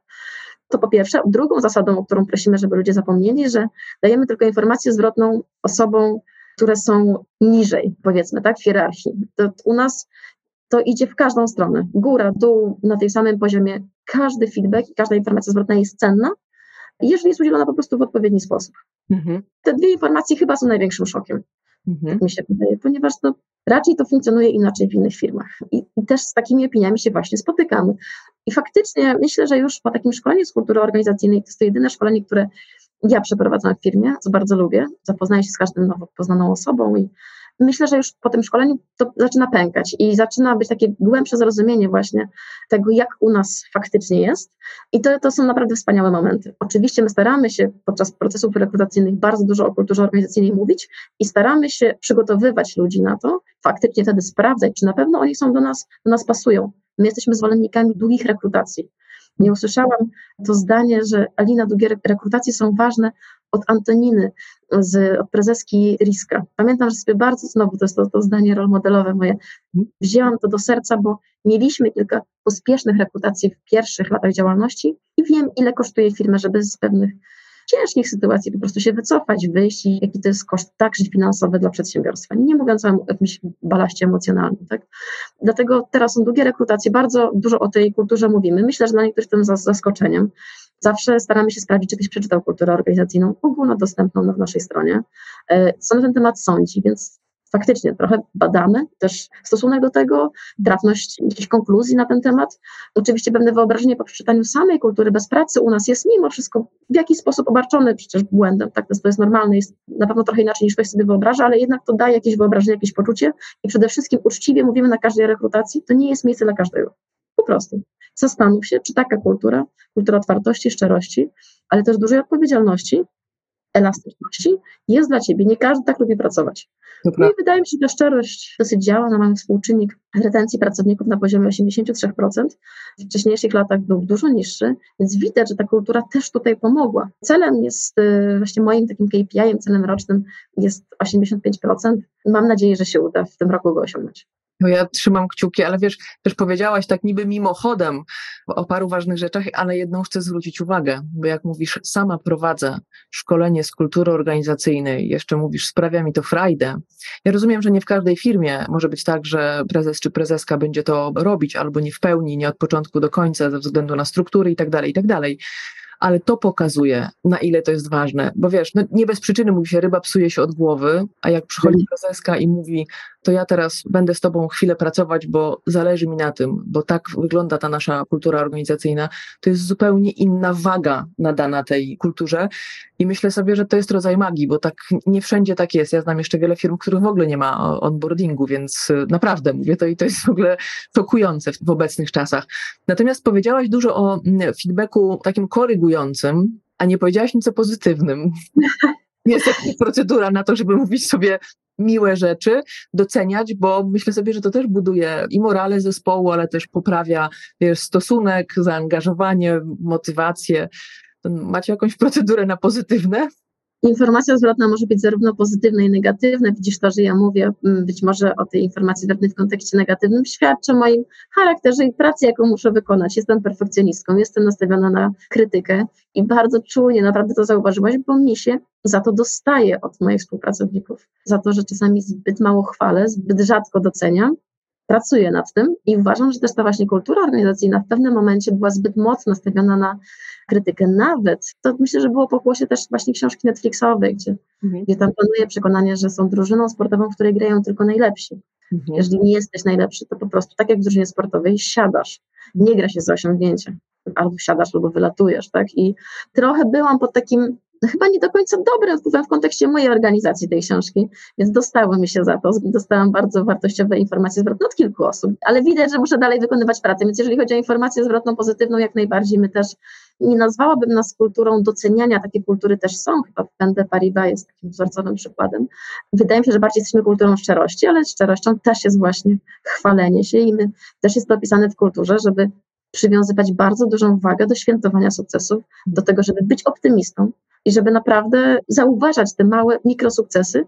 To po pierwsze. Drugą zasadą, o którą prosimy, żeby ludzie zapomnieli, że dajemy tylko informację zwrotną osobom, które są niżej, powiedzmy, tak, w hierarchii. To u nas to idzie w każdą stronę. Góra, dół, na tej samym poziomie. Każdy feedback i każda informacja zwrotna jest cenna, jeżeli jest udzielona po prostu w odpowiedni sposób. Mhm. Te dwie informacje chyba są największym szokiem, mhm. tak mi się wydaje, ponieważ no, raczej to funkcjonuje inaczej w innych firmach. I, I, też z takimi opiniami się właśnie spotykamy. I faktycznie myślę, że już po takim szkoleniu z kultury organizacyjnej, to jest to jedyne szkolenie, które ja przeprowadzam w firmie, co bardzo lubię. Zapoznaję się z każdą nowo poznaną osobą i myślę, że już po tym szkoleniu to zaczyna pękać i zaczyna być takie głębsze zrozumienie właśnie tego, jak u nas faktycznie jest. I to, to są naprawdę wspaniałe momenty. Oczywiście my staramy się podczas procesów rekrutacyjnych bardzo dużo o kulturze organizacyjnej mówić i staramy się przygotowywać ludzi na to, faktycznie wtedy sprawdzać, czy na pewno oni są do nas, do nas pasują. My jesteśmy zwolennikami długich rekrutacji. Nie usłyszałam to zdanie, że Alina, długie rekrutacje są ważne od Antoniny, z, od prezeski Riska. Pamiętam, że sobie bardzo znowu, to jest to, to zdanie rol modelowe moje, wzięłam to do serca, bo mieliśmy kilka pospiesznych rekrutacji w pierwszych latach działalności i wiem, ile kosztuje firmę, żeby z pewnych ciężkich sytuacji po prostu się wycofać, wyjść i jaki to jest koszt także finansowy dla przedsiębiorstwa, nie mówiąc o jakimś balaście emocjonalnym. Tak? Dlatego teraz są długie rekrutacje, bardzo dużo o tej kulturze mówimy. Myślę, że dla niektórych to jest zaskoczeniem. Zawsze staramy się sprawdzić, czy ktoś przeczytał kulturę organizacyjną ogólnodostępną na naszej stronie, e, co na ten temat sądzi, więc faktycznie trochę badamy też stosunek do tego, trafność jakichś konkluzji na ten temat. Oczywiście pewne wyobrażenie po przeczytaniu samej kultury bez pracy u nas jest mimo wszystko w jakiś sposób obarczone przecież błędem, tak, to jest normalne, jest na pewno trochę inaczej niż ktoś sobie wyobraża, ale jednak to daje jakieś wyobrażenie, jakieś poczucie i przede wszystkim uczciwie mówimy na każdej rekrutacji, to nie jest miejsce dla każdego. Po prostu. Zastanów się, czy taka kultura, kultura otwartości, szczerości, ale też dużej odpowiedzialności, elastyczności jest dla ciebie. Nie każdy tak lubi pracować. No i wydaje mi się, że szczerość dosyć działa. No mamy współczynnik retencji pracowników na poziomie 83%. W wcześniejszych latach był dużo niższy, więc widać, że ta kultura też tutaj pomogła. Celem jest, y, właśnie moim takim KPI-em, celem rocznym jest 85%. Mam nadzieję, że się uda w tym roku go osiągnąć. No ja trzymam kciuki, ale wiesz, też powiedziałaś tak niby mimochodem o paru ważnych rzeczach, ale jedną chcę zwrócić uwagę, bo jak mówisz, sama prowadzę szkolenie z kultury organizacyjnej, jeszcze mówisz, sprawia mi to frajdę. Ja rozumiem, że nie w każdej firmie może być tak, że prezes czy prezeska będzie to robić, albo nie w pełni, nie od początku do końca, ze względu na struktury i tak dalej, i tak dalej ale to pokazuje, na ile to jest ważne. Bo wiesz, no nie bez przyczyny mówi się, ryba psuje się od głowy, a jak przychodzi mhm. prezeska i mówi, to ja teraz będę z tobą chwilę pracować, bo zależy mi na tym, bo tak wygląda ta nasza kultura organizacyjna, to jest zupełnie inna waga nadana tej kulturze i myślę sobie, że to jest rodzaj magii, bo tak nie wszędzie tak jest. Ja znam jeszcze wiele firm, których w ogóle nie ma onboardingu, więc y, naprawdę mówię to i to jest w ogóle szokujące w obecnych czasach. Natomiast powiedziałaś dużo o mm, feedbacku takim korygującym, a nie powiedziałaś nic o pozytywnym. [LAUGHS] jest jakaś procedura na to, żeby mówić sobie miłe rzeczy, doceniać, bo myślę sobie, że to też buduje i morale zespołu, ale też poprawia wiesz, stosunek, zaangażowanie, motywację. Macie jakąś procedurę na pozytywne? Informacja zwrotna może być zarówno pozytywna i negatywna. Widzisz to, że ja mówię mm, być może o tej informacji zwrotnej w kontekście negatywnym, świadczy o moim charakterze i pracy, jaką muszę wykonać. Jestem perfekcjonistką, jestem nastawiona na krytykę i bardzo czujnie naprawdę to zauważyłaś, bo mi się za to dostaje od moich współpracowników. Za to, że czasami zbyt mało chwalę, zbyt rzadko doceniam pracuję nad tym i uważam, że też ta właśnie kultura organizacyjna w pewnym momencie była zbyt mocno nastawiona na krytykę. Nawet to myślę, że było pokłosie też właśnie książki Netflixowej, gdzie, mhm. gdzie tam panuje przekonanie, że są drużyną sportową, w której grają tylko najlepsi. Mhm. Jeżeli nie jesteś najlepszy, to po prostu tak jak w drużynie sportowej siadasz. Nie gra się za osiągnięcie. Albo siadasz, albo wylatujesz, tak? I trochę byłam pod takim chyba nie do końca dobrym wpływem w kontekście mojej organizacji tej książki, więc dostało mi się za to. Dostałam bardzo wartościowe informacje zwrotne od kilku osób, ale widać, że muszę dalej wykonywać pracę, więc jeżeli chodzi o informację zwrotną pozytywną, jak najbardziej my też nie nazwałabym nas kulturą doceniania, takie kultury też są, chyba BNP Paribas jest takim wzorcowym przykładem. Wydaje mi się, że bardziej jesteśmy kulturą szczerości, ale szczerością też jest właśnie chwalenie się i my, też jest to opisane w kulturze, żeby przywiązywać bardzo dużą wagę do świętowania sukcesów, do tego, żeby być optymistą, i żeby naprawdę zauważać te małe mikrosukcesy,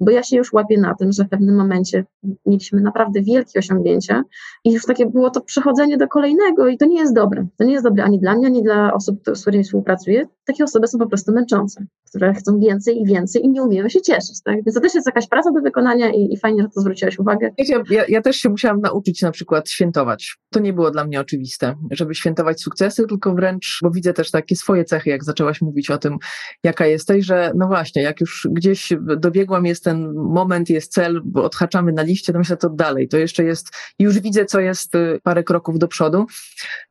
bo ja się już łapię na tym, że w pewnym momencie mieliśmy naprawdę wielkie osiągnięcia i już takie było to przechodzenie do kolejnego i to nie jest dobre. To nie jest dobre ani dla mnie, ani dla osób, z którymi współpracuję. Takie osoby są po prostu męczące, które chcą więcej i więcej i nie umieją się cieszyć. Tak? Więc to też jest jakaś praca do wykonania i, i fajnie, że to zwróciłaś uwagę. Ja, ja, ja też się musiałam nauczyć na przykład świętować. To nie było dla mnie oczywiste. Chcę, żeby świętować sukcesy, tylko wręcz, bo widzę też takie swoje cechy, jak zaczęłaś mówić o tym, jaka jesteś, że no właśnie, jak już gdzieś dobiegłam, jest ten moment, jest cel, bo odhaczamy na liście, to myślę, to dalej, to jeszcze jest, już widzę, co jest y, parę kroków do przodu.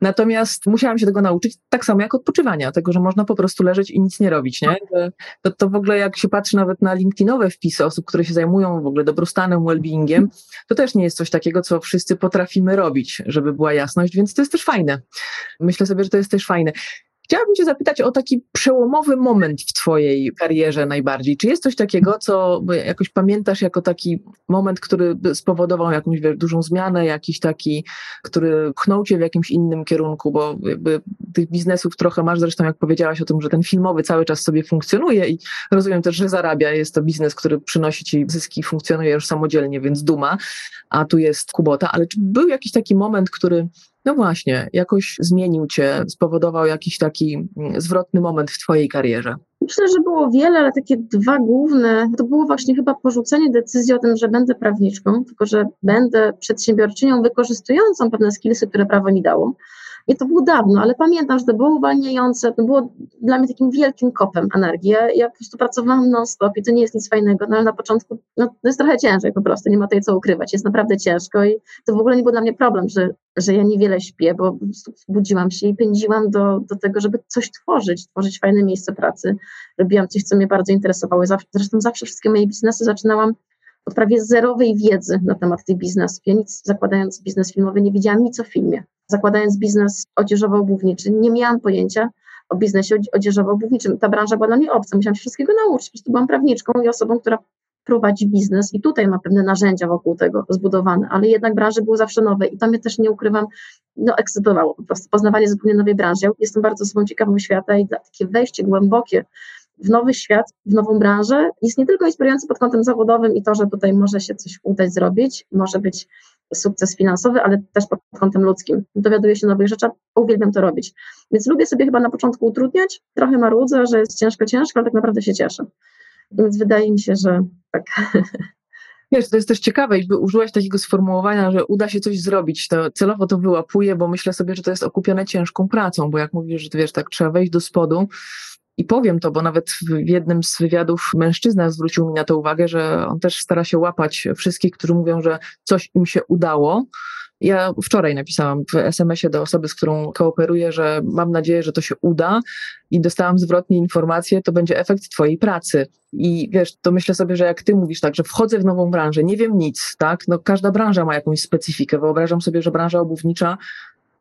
Natomiast musiałam się tego nauczyć, tak samo jak odpoczywania, tego, że można po prostu leżeć i nic nie robić, nie? To, to w ogóle jak się patrzy nawet na LinkedInowe wpisy osób, które się zajmują w ogóle dobrostanem, well-beingiem, to też nie jest coś takiego, co wszyscy potrafimy robić, żeby była jasność, więc to jest też fajne. Myślę sobie, że to jest też fajne. Chciałabym Cię zapytać o taki przełomowy moment w Twojej karierze najbardziej. Czy jest coś takiego, co jakoś pamiętasz jako taki moment, który spowodował jakąś wiesz, dużą zmianę, jakiś taki, który pchnął Cię w jakimś innym kierunku, bo jakby tych biznesów trochę masz, zresztą jak powiedziałaś o tym, że ten filmowy cały czas sobie funkcjonuje i rozumiem też, że zarabia, jest to biznes, który przynosi Ci zyski, funkcjonuje już samodzielnie, więc duma, a tu jest Kubota, ale czy był jakiś taki moment, który no właśnie, jakoś zmienił cię, spowodował jakiś taki mm, zwrotny moment w twojej karierze? Myślę, że było wiele, ale takie dwa główne, to było właśnie chyba porzucenie decyzji o tym, że będę prawniczką, tylko że będę przedsiębiorczynią wykorzystującą pewne skillsy, które prawo mi dało. I to było dawno, ale pamiętam, że to było uwalniające, to było dla mnie takim wielkim kopem energii. Ja, ja po prostu pracowałam non-stop i to nie jest nic fajnego, no ale na początku no, to jest trochę ciężej po prostu, nie ma tutaj co ukrywać, jest naprawdę ciężko i to w ogóle nie był dla mnie problem, że, że ja niewiele śpię, bo budziłam się i pędziłam do, do tego, żeby coś tworzyć, tworzyć fajne miejsce pracy. Robiłam coś, co mnie bardzo interesowało. Zresztą zawsze wszystkie moje biznesy zaczynałam od prawie zerowej wiedzy na temat tych biznesów. Ja nic, zakładając biznes filmowy, nie wiedziałam nic o filmie zakładając biznes odzieżowo-obuwniczy, nie miałam pojęcia o biznesie odzieżowo-obuwniczym. Ta branża była dla mnie obca, musiałam się wszystkiego nauczyć. Po prostu byłam prawniczką i osobą, która prowadzi biznes i tutaj ma pewne narzędzia wokół tego zbudowane, ale jednak branże były zawsze nowe i to mnie też nie ukrywam, no ekscytowało po prostu, poznawanie zupełnie nowej branży. Ja jestem bardzo osobą ciekawą świata i takie wejście głębokie w nowy świat, w nową branżę jest nie tylko inspirujące pod kątem zawodowym i to, że tutaj może się coś udać zrobić, może być sukces finansowy, ale też pod kątem ludzkim. Dowiaduję się nowych rzeczy, uwielbiam to robić. Więc lubię sobie chyba na początku utrudniać, trochę marudzę, że jest ciężko, ciężko, ale tak naprawdę się cieszę. Więc wydaje mi się, że tak. [LAUGHS] Wiesz, to jest też ciekawe, jakby użyłaś takiego sformułowania, że uda się coś zrobić, to celowo to wyłapuję, bo myślę sobie, że to jest okupione ciężką pracą, bo jak mówisz, że wiesz, tak trzeba wejść do spodu, i powiem to, bo nawet w jednym z wywiadów mężczyzna zwrócił mi na to uwagę, że on też stara się łapać wszystkich, którzy mówią, że coś im się udało. Ja wczoraj napisałam w SMS-ie do osoby, z którą kooperuję, że mam nadzieję, że to się uda i dostałam zwrotnie informację, to będzie efekt twojej pracy. I wiesz, to myślę sobie, że jak ty mówisz tak, że wchodzę w nową branżę, nie wiem nic, tak? No każda branża ma jakąś specyfikę. Wyobrażam sobie, że branża obuwnicza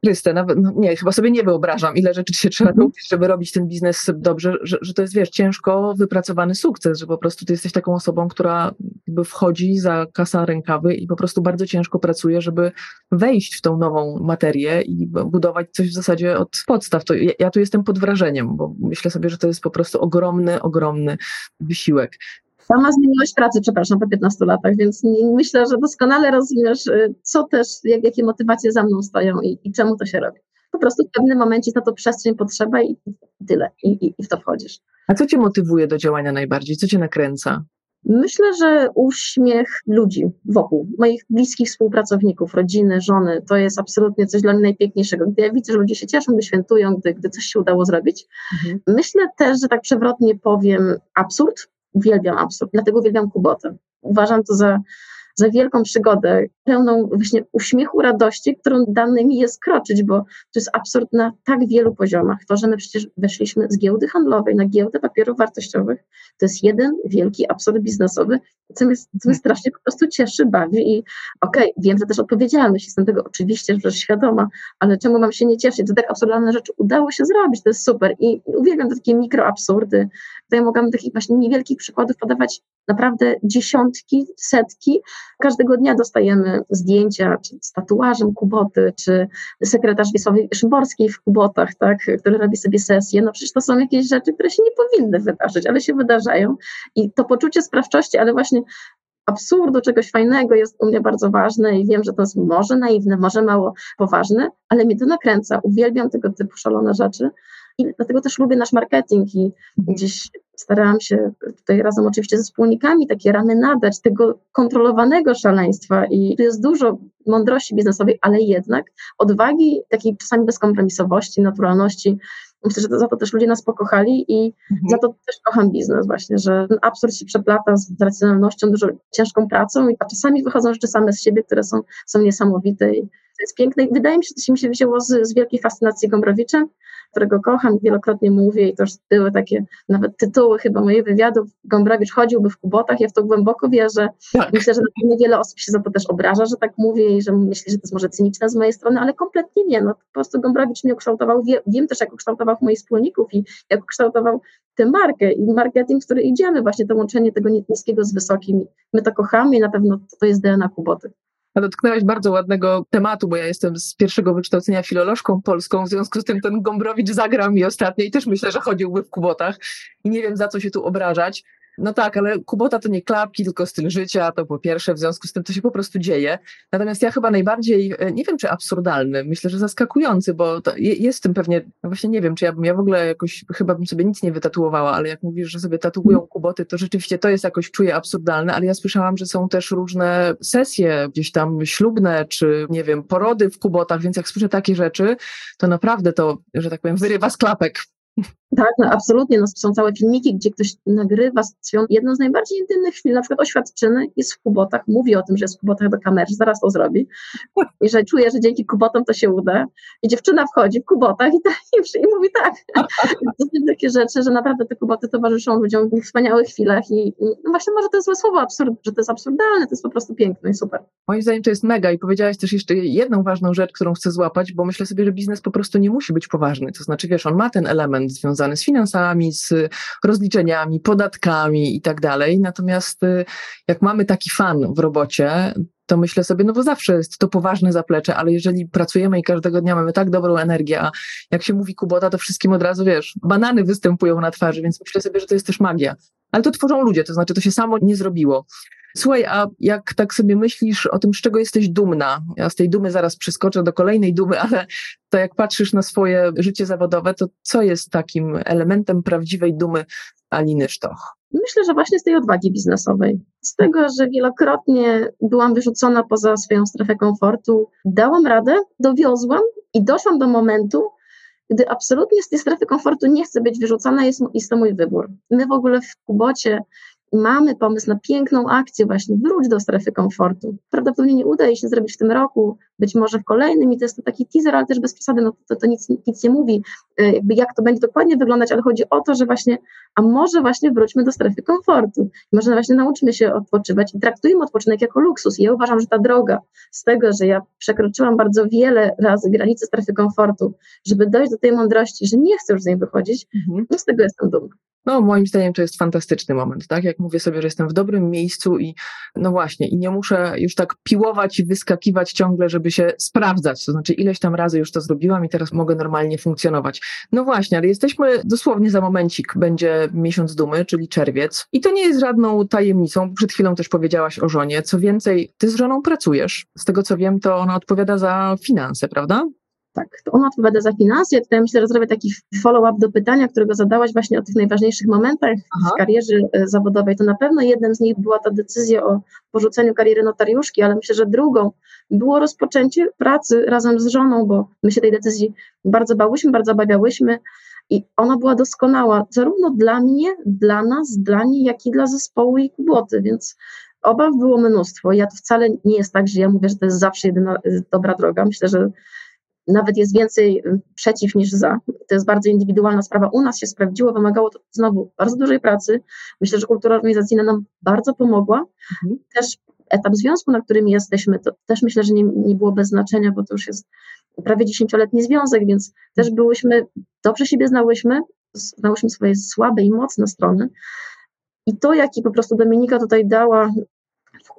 Krystę, nawet, no nie, chyba sobie nie wyobrażam, ile rzeczy się trzeba mhm. nauczyć, żeby robić ten biznes dobrze, że, że to jest, wiesz, ciężko wypracowany sukces, że po prostu ty jesteś taką osobą, która jakby wchodzi za kasa rękawy i po prostu bardzo ciężko pracuje, żeby wejść w tą nową materię i budować coś w zasadzie od podstaw. To ja, ja tu jestem pod wrażeniem, bo myślę sobie, że to jest po prostu ogromny, ogromny wysiłek. Sama zmieniłaś pracę, przepraszam, po 15 latach, więc myślę, że doskonale rozumiesz, y, co też, jak, jakie motywacje za mną stoją i, i czemu to się robi. Po prostu w pewnym momencie na to przestrzeń potrzeba i, i tyle, I, i, i w to wchodzisz. A co cię motywuje do działania najbardziej? Co cię nakręca? Myślę, że uśmiech ludzi wokół, moich bliskich współpracowników, rodziny, żony, to jest absolutnie coś dla mnie najpiękniejszego. Gdy ja widzę, że ludzie się cieszą, gdy świętują, gdy, gdy coś się udało zrobić. Mhm. Myślę też, że tak przewrotnie powiem, absurd, Uwielbiam absurd, dlatego uwielbiam Kubotę. Uważam to za za wielką przygodę, pełną właśnie uśmiechu, radości, którą dane mi jest kroczyć, bo to jest absurd na tak wielu poziomach. To, że my przecież weszliśmy z giełdy handlowej na giełdę papierów wartościowych, to jest jeden wielki absurd biznesowy, co mnie, co mnie strasznie po prostu cieszy, bawi i okej, okay, wiem, że też odpowiedzialność, jestem tego oczywiście że świadoma, ale czemu mam się nie cieszyć, że tak absurdalne rzeczy udało się zrobić, to jest super i uwielbiam takie mikroabsurdy. Tutaj mogłam takich właśnie niewielkich przykładów podawać naprawdę dziesiątki, setki, Każdego dnia dostajemy zdjęcia, czy z tatuażem Kuboty, czy sekretarz Wiesławy Szymborskiej w Kubotach, tak, który robi sobie sesję. No przecież to są jakieś rzeczy, które się nie powinny wydarzyć, ale się wydarzają. I to poczucie sprawczości, ale właśnie absurdu, czegoś fajnego jest u mnie bardzo ważne i wiem, że to jest może naiwne, może mało poważne, ale mnie to nakręca. Uwielbiam tego typu szalone rzeczy i dlatego też lubię nasz marketing i gdzieś starałam się tutaj razem oczywiście ze wspólnikami takie ramy nadać tego kontrolowanego szaleństwa i tu jest dużo mądrości biznesowej, ale jednak odwagi, takiej czasami bezkompromisowości, naturalności. Myślę, że to, za to też ludzie nas pokochali i mhm. za to też kocham biznes właśnie, że ten absurd się przeplata z racjonalnością, dużo ciężką pracą, a czasami wychodzą rzeczy same z siebie, które są, są niesamowite i to jest piękne. I wydaje mi się, że to mi się wzięło z, z wielkiej fascynacji Gombrowiczem, którego kocham, wielokrotnie mówię i to już były takie nawet tytuły chyba moich wywiadów. Gombrowicz chodziłby w kubotach, ja w to głęboko wierzę. Tak. Myślę, że niewiele osób się za to też obraża, że tak mówię i że myśli, że to jest może cyniczne z mojej strony, ale kompletnie nie. No, po prostu Gombrowicz mnie ukształtował, wie, wiem też jak ukształtował moich wspólników i jak ukształtował tę markę i marketing, w który idziemy, właśnie to łączenie tego niskiego z wysokim. My to kochamy i na pewno to jest DNA Kuboty. A dotknęłaś bardzo ładnego tematu, bo ja jestem z pierwszego wykształcenia filolożką polską, w związku z tym ten Gombrowicz zagrał mi ostatnio i też myślę, że chodziłby w kubotach i nie wiem za co się tu obrażać. No tak, ale Kubota to nie klapki, tylko styl życia, to po pierwsze, w związku z tym to się po prostu dzieje. Natomiast ja chyba najbardziej, e, nie wiem czy absurdalny, myślę, że zaskakujący, bo jest w tym pewnie, no właśnie nie wiem, czy ja bym, ja w ogóle jakoś, chyba bym sobie nic nie wytatuowała, ale jak mówisz, że sobie tatuują Kuboty, to rzeczywiście to jest jakoś, czuję absurdalne, ale ja słyszałam, że są też różne sesje gdzieś tam ślubne, czy nie wiem, porody w Kubotach, więc jak słyszę takie rzeczy, to naprawdę to, że tak powiem, wyrywa z klapek. Tak, no absolutnie. No, są całe filmiki, gdzie ktoś nagrywa swoją jedną z najbardziej intymnych chwil, na przykład oświadczyny, jest w kubotach, mówi o tym, że jest w kubotach do kamery, zaraz to zrobi. [LAUGHS] I że czuje, że dzięki kubotom to się uda. I dziewczyna wchodzi w kubotach i, [LAUGHS] i, i mówi tak. [LAUGHS] to są takie rzeczy, że naprawdę te kuboty towarzyszą ludziom w wspaniałych chwilach i, i no właśnie może to jest złe słowo, absurd, że to jest absurdalne, to jest po prostu piękne i super. Moim zdaniem to jest mega i powiedziałaś też jeszcze jedną ważną rzecz, którą chcę złapać, bo myślę sobie, że biznes po prostu nie musi być poważny. To znaczy, wiesz, on ma ten element związany związane z finansami, z rozliczeniami, podatkami i tak dalej. Natomiast y, jak mamy taki fan w robocie, to myślę sobie, no bo zawsze jest to poważne zaplecze, ale jeżeli pracujemy i każdego dnia mamy tak dobrą energię, a jak się mówi Kubota, to wszystkim od razu, wiesz, banany występują na twarzy, więc myślę sobie, że to jest też magia. Ale to tworzą ludzie, to znaczy to się samo nie zrobiło. Słuchaj, a jak tak sobie myślisz o tym, z czego jesteś dumna? Ja z tej dumy zaraz przeskoczę do kolejnej dumy, [LAUGHS] ale to jak patrzysz na swoje życie zawodowe, to co jest takim elementem prawdziwej dumy Aliny Sztoch? Myślę, że właśnie z tej odwagi biznesowej. Z tego, że wielokrotnie byłam wyrzucona poza swoją strefę komfortu, dałam radę, dowiozłam i doszłam do momentu, gdy absolutnie z tej strefy komfortu nie chcę być wyrzucana, jest, jest to mój wybór. My w ogóle w Kubocie mamy pomysł na piękną akcję właśnie, wróć do strefy komfortu. Prawdopodobnie nie uda jej się zrobić w tym roku, być może w kolejnym i to jest to taki teaser, ale też bez przesady, no to, to nic, nic nie mówi, e, jakby jak to będzie dokładnie wyglądać, ale chodzi o to, że właśnie, a może właśnie wróćmy do strefy komfortu. Może właśnie nauczymy się odpoczywać i traktujmy odpoczynek jako luksus. I ja uważam, że ta droga z tego, że ja przekroczyłam bardzo wiele razy granice strefy komfortu, żeby dojść do tej mądrości, że nie chcę już z niej wychodzić, mhm. no z tego jestem dumna. No, moim zdaniem to jest fantastyczny moment, tak? Jak mówię sobie, że jestem w dobrym miejscu i no właśnie, i nie muszę już tak piłować i wyskakiwać ciągle, żeby się sprawdzać. To znaczy, ileś tam razy już to zrobiłam i teraz mogę normalnie funkcjonować. No właśnie, ale jesteśmy dosłownie za momencik, będzie miesiąc dumy, czyli czerwiec. I to nie jest żadną tajemnicą. Przed chwilą też powiedziałaś o żonie. Co więcej, ty z żoną pracujesz. Z tego co wiem, to ona odpowiada za finanse, prawda? Tak, to ona odpowiada za finanse. Tutaj myślę, że zrobię taki follow-up do pytania, którego zadałaś właśnie o tych najważniejszych momentach Aha. w karierze e, zawodowej. To na pewno jednym z nich była ta decyzja o porzuceniu kariery notariuszki, ale myślę, że drugą było rozpoczęcie pracy razem z żoną, bo my się tej decyzji bardzo bałyśmy, bardzo obawiałyśmy i ona była doskonała zarówno dla mnie, dla nas, dla niej, jak i dla zespołu i kuboty, więc obaw było mnóstwo. Ja to wcale nie jest tak, że ja mówię, że to jest zawsze jedyna e, dobra droga. Myślę, że nawet jest więcej y, przeciw niż za. To jest bardzo indywidualna sprawa. U nas się sprawdziło, wymagało to znowu bardzo dużej pracy. Myślę, że kultura organizacyjna nam bardzo pomogła. Mhm. Też etap związku, na którym jesteśmy, to też myślę, że nie, nie było bez znaczenia, bo to już jest prawie dziesięcioletni związek, więc też byłyśmy, dobrze siebie znałyśmy, znałyśmy swoje słabe i mocne strony. I to, jaki po prostu Dominika tutaj dała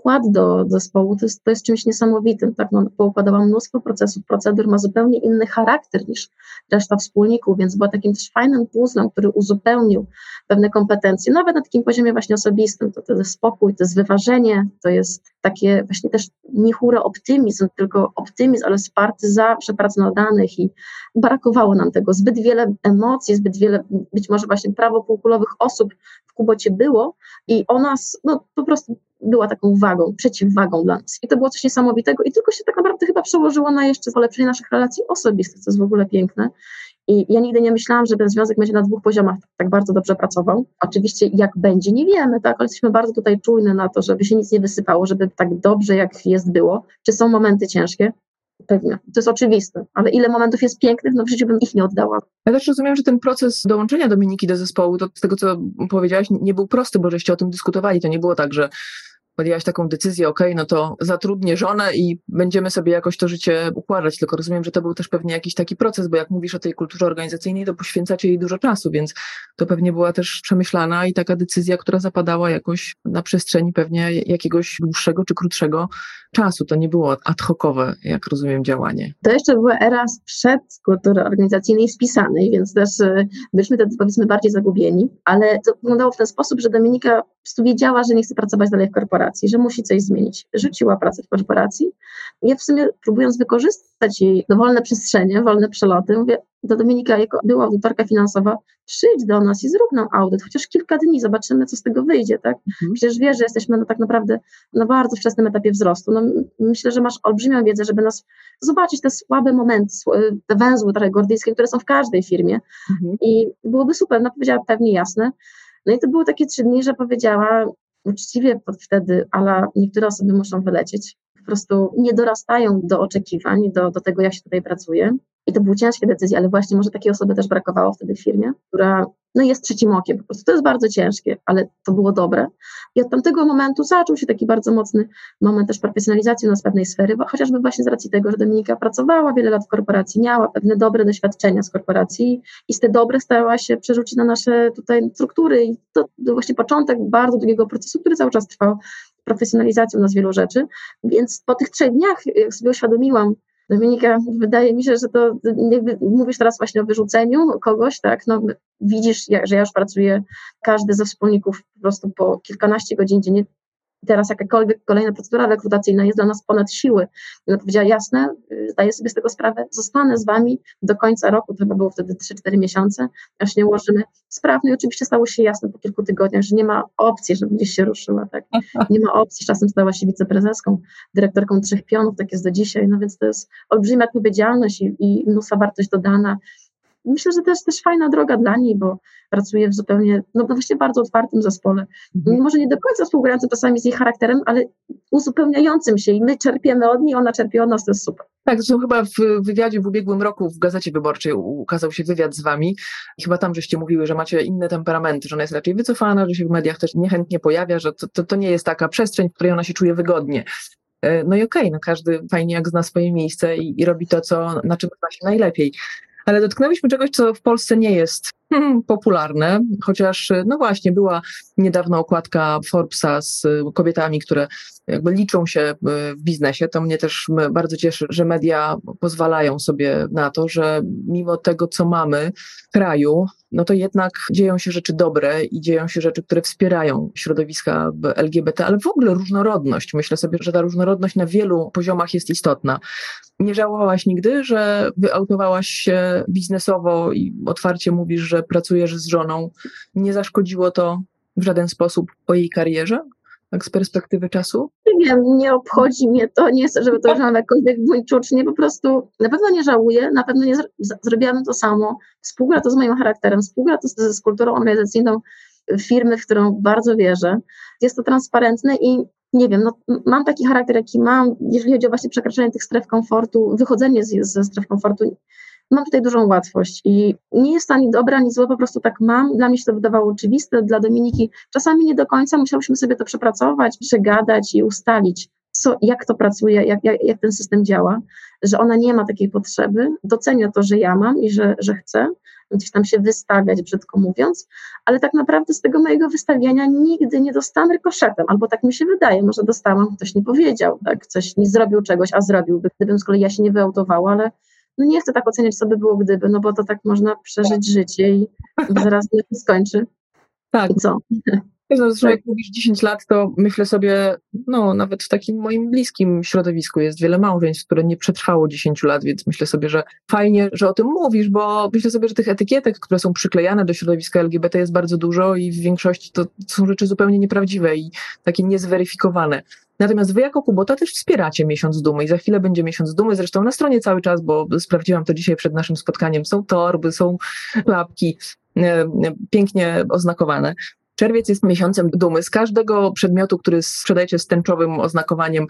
wkład do zespołu to jest, to jest czymś niesamowitym. Tak? No, poukładała mnóstwo procesów, procedur, ma zupełnie inny charakter niż reszta wspólników, więc była takim też fajnym puzzlem, który uzupełnił pewne kompetencje, nawet na takim poziomie właśnie osobistym. To, to jest spokój, to jest wyważenie, to jest takie właśnie też nie hura optymizm, tylko optymizm, ale wsparty zawsze pracą na danych i brakowało nam tego. Zbyt wiele emocji, zbyt wiele być może właśnie prawopółkulowych osób w Kubocie było i ona no, po prostu była taką wagą, przeciwwagą dla nas. I to było coś niesamowitego i tylko się tak naprawdę chyba przełożyło na jeszcze polepszenie naszych relacji osobistych, co jest w ogóle piękne. I ja nigdy nie myślałam, że ten związek będzie na dwóch poziomach tak bardzo dobrze pracował. Oczywiście jak będzie, nie wiemy, tak, ale jesteśmy bardzo tutaj czujne na to, żeby się nic nie wysypało, żeby tak dobrze jak jest było. Czy są momenty ciężkie? Pewnie, to jest oczywiste, ale ile momentów jest pięknych, no w życiu bym ich nie oddała. Ja też rozumiem, że ten proces dołączenia Dominiki do zespołu, to z tego co powiedziałaś, nie był prosty, bo żeście o tym dyskutowali. To nie było tak, że podjęłaś taką decyzję, ok, no to zatrudnię żonę i będziemy sobie jakoś to życie układać, tylko rozumiem, że to był też pewnie jakiś taki proces, bo jak mówisz o tej kulturze organizacyjnej, to poświęcacie jej dużo czasu, więc to pewnie była też przemyślana i taka decyzja, która zapadała jakoś na przestrzeni pewnie jakiegoś dłuższego czy krótszego czasu. To nie było ad hocowe, jak rozumiem, działanie. To jeszcze była era sprzed kultury organizacyjnej spisanej, więc też e, byliśmy wtedy powiedzmy bardziej zagubieni, ale to wyglądało w ten sposób, że Dominika po prostu wiedziała, że nie chce pracować dalej w korporacji, że musi coś zmienić. Rzuciła pracę w korporacji. Ja w sumie próbując wykorzystać jej wolne przestrzenie, wolne przeloty, mówię, do Dominika, jako była audytorka finansowa, przyjdź do nas i zrób nam audyt, chociaż kilka dni, zobaczymy, co z tego wyjdzie, tak? Mhm. Przecież wiesz, że jesteśmy no, tak naprawdę na bardzo wczesnym etapie wzrostu. No, myślę, że masz olbrzymią wiedzę, żeby nas zobaczyć te słabe momenty, te węzły trochę gordyjskie, które są w każdej firmie mhm. i byłoby super, no powiedziała pewnie jasne. No i to były takie trzy dni, że powiedziała uczciwie wtedy, ale niektóre osoby muszą wylecieć, po prostu nie dorastają do oczekiwań, do, do tego, jak się tutaj pracuje. I to były ciężkie decyzje, ale właśnie może takiej osoby też brakowało wtedy w firmie, która no jest trzecim okiem. Po prostu to jest bardzo ciężkie, ale to było dobre. I od tamtego momentu zaczął się taki bardzo mocny moment też profesjonalizacji u nas pewnej sfery, bo chociażby właśnie z racji tego, że Dominika pracowała wiele lat w korporacji, miała pewne dobre doświadczenia z korporacji i z te dobre starała się przerzucić na nasze tutaj struktury i to był właśnie początek bardzo długiego procesu, który cały czas trwał profesjonalizacją nas wielu rzeczy, więc po tych trzech dniach jak sobie uświadomiłam, Dominika, wydaje mi się, że to jakby mówisz teraz właśnie o wyrzuceniu kogoś, tak? No, widzisz, że ja już pracuję, każdy ze wspólników po prostu po kilkanaście godzin dziennie teraz jakakolwiek kolejna procedura rekrutacyjna jest dla nas ponad siły. I ona powiedziała, jasne, zdaję sobie z tego sprawę, zostanę z wami do końca roku, to chyba było wtedy 3-4 miesiące, aż nie ułożymy spraw. No i oczywiście stało się jasne po kilku tygodniach, że nie ma opcji, żeby gdzieś się ruszyła, tak? [LAUGHS] Nie ma opcji, czasem stała się wiceprezeską, dyrektorką trzech pionów, tak jest do dzisiaj, no więc to jest olbrzymia odpowiedzialność i, i mnóstwa wartość dodana myślę, że też też fajna droga dla niej, bo pracuje w zupełnie, no właśnie bardzo otwartym zespole. Mhm. Może nie do końca współgrającym czasami z jej charakterem, ale uzupełniającym się i my czerpiemy od niej, ona czerpie od nas, to jest super. Tak, zresztą chyba w wywiadzie w ubiegłym roku w Gazecie Wyborczej ukazał się wywiad z wami i chyba tam żeście mówiły, że macie inne temperamenty, że ona jest raczej wycofana, że się w mediach też niechętnie pojawia, że to, to, to nie jest taka przestrzeń, w której ona się czuje wygodnie. E, no i okej, okay, no każdy fajnie jak zna swoje miejsce i, i robi to, co, na czym zna się najlepiej ale dotknęliśmy czegoś, co w Polsce nie jest [LAUGHS] popularne, chociaż no właśnie była niedawno okładka Forbesa z kobietami, które jakby liczą się e, w biznesie. To mnie też bardzo cieszy, że media pozwalają sobie na to, że mimo tego, co mamy w kraju, no to jednak dzieją się rzeczy dobre i dzieją się rzeczy, które wspierają środowiska LGBT, ale w ogóle różnorodność. Myślę sobie, że ta różnorodność na wielu poziomach jest istotna. Nie żałowałaś nigdy, że wyautowałaś się biznesowo i otwarcie mówisz, że pracujesz z żoną. Nie zaszkodziło to w żaden sposób po jej karierze? Tak z perspektywy czasu? Nie wiem, nie obchodzi mnie to, nie chcę, żeby to brzmiało jakkolwiek buńczucznie, po prostu na pewno nie żałuję, na pewno nie zrobiłam to samo, współgra to z moim charakterem, współgra to z, z kulturą organizacyjną firmy, w którą bardzo wierzę. Jest to transparentne i nie wiem, no, mam taki charakter, jaki mam, jeżeli chodzi o właśnie przekraczanie tych stref komfortu, wychodzenie z, ze stref komfortu, mam tutaj dużą łatwość i nie jest to ani dobra, ani złe, po prostu tak mam. Dla mnie się to wydawało oczywiste, dla Dominiki czasami nie do końca, musiałyśmy sobie to przepracować, przegadać i ustalić, co, jak to pracuje, jak, jak, jak ten system działa, że ona nie ma takiej potrzeby, docenia to, że ja mam i że, że chcę, gdzieś tam się wystawiać, brzydko mówiąc, ale tak naprawdę z tego mojego wystawiania nigdy nie dostałam rykoszetem, albo tak mi się wydaje, może dostałam, ktoś nie powiedział, tak, coś nie zrobił czegoś, a zrobiłby, gdybym z kolei ja się nie wyautowała, ale no nie chcę tak oceniać, co by było gdyby, no bo to tak można przeżyć życie i [LAUGHS] zaraz się skończy. Tak. I co? Zresztą tak. jak mówisz 10 lat, to myślę sobie, no nawet w takim moim bliskim środowisku jest wiele małżeństw, które nie przetrwało 10 lat, więc myślę sobie, że fajnie, że o tym mówisz, bo myślę sobie, że tych etykietek, które są przyklejane do środowiska LGBT jest bardzo dużo i w większości to są rzeczy zupełnie nieprawdziwe i takie niezweryfikowane. Natomiast wy jako Kubota też wspieracie Miesiąc Dumy i za chwilę będzie Miesiąc Dumy, zresztą na stronie cały czas, bo sprawdziłam to dzisiaj przed naszym spotkaniem, są torby, są klapki, e, pięknie oznakowane. Czerwiec jest miesiącem dumy. Z każdego przedmiotu, który sprzedajecie z tęczowym oznakowaniem,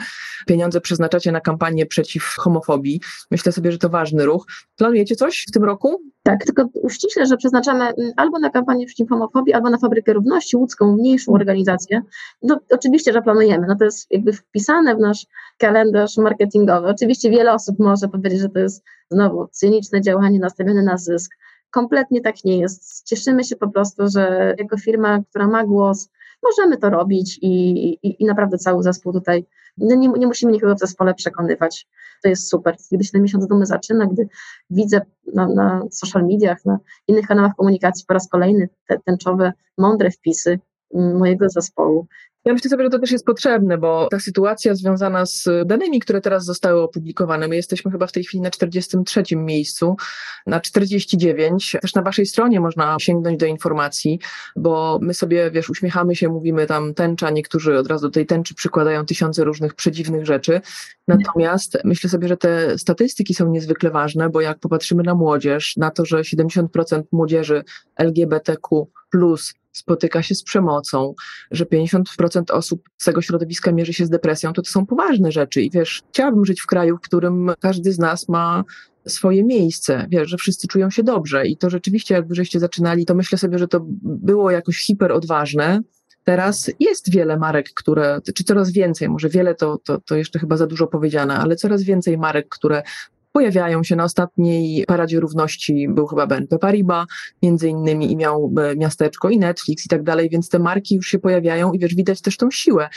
pieniądze przeznaczacie na kampanię przeciw homofobii. Myślę sobie, że to ważny ruch. Planujecie coś w tym roku? Tak, tylko uściśle, że przeznaczamy albo na kampanię przeciw homofobii, albo na Fabrykę Równości łódzką, mniejszą organizację. No, oczywiście, że planujemy. No, to jest jakby wpisane w nasz kalendarz marketingowy. Oczywiście wiele osób może powiedzieć, że to jest znowu cyniczne działanie nastawione na zysk Kompletnie tak nie jest. Cieszymy się po prostu, że jako firma, która ma głos, możemy to robić i, i, i naprawdę cały zespół tutaj, no nie, nie, musimy nikogo w zespole przekonywać. To jest super. Gdy się ten miesiąc dumy zaczyna, gdy widzę na, na social mediach, na innych kanałach komunikacji po raz kolejny te tęczowe, mądre wpisy mojego zespołu, ja myślę sobie, że to też jest potrzebne, bo ta sytuacja związana z danymi, które teraz zostały opublikowane, my jesteśmy chyba w tej chwili na 43 miejscu, na 49. Też na waszej stronie można sięgnąć do informacji, bo my sobie, wiesz, uśmiechamy się, mówimy tam tęcza, niektórzy od razu do tej tęczy przykładają tysiące różnych przedziwnych rzeczy. Natomiast myślę sobie, że te statystyki są niezwykle ważne, bo jak popatrzymy na młodzież, na to, że 70% młodzieży LGBTQ plus spotyka się z przemocą, że 50% osób z tego środowiska mierzy się z depresją, to to są poważne rzeczy. I wiesz, chciałabym żyć w kraju, w którym każdy z nas ma swoje miejsce, wiesz, że wszyscy czują się dobrze. I to rzeczywiście, jakby żeście zaczynali, to myślę sobie, że to było jakoś hiper odważne. Teraz jest wiele marek, które, czy coraz więcej, może wiele to, to, to jeszcze chyba za dużo powiedziane, ale coraz więcej marek, które pojawiają się na ostatniej Paradzie Równości, był chyba BNP Paribas między innymi i miał e, miasteczko i Netflix i tak dalej, więc te marki już się pojawiają i wiesz, widać też tą siłę.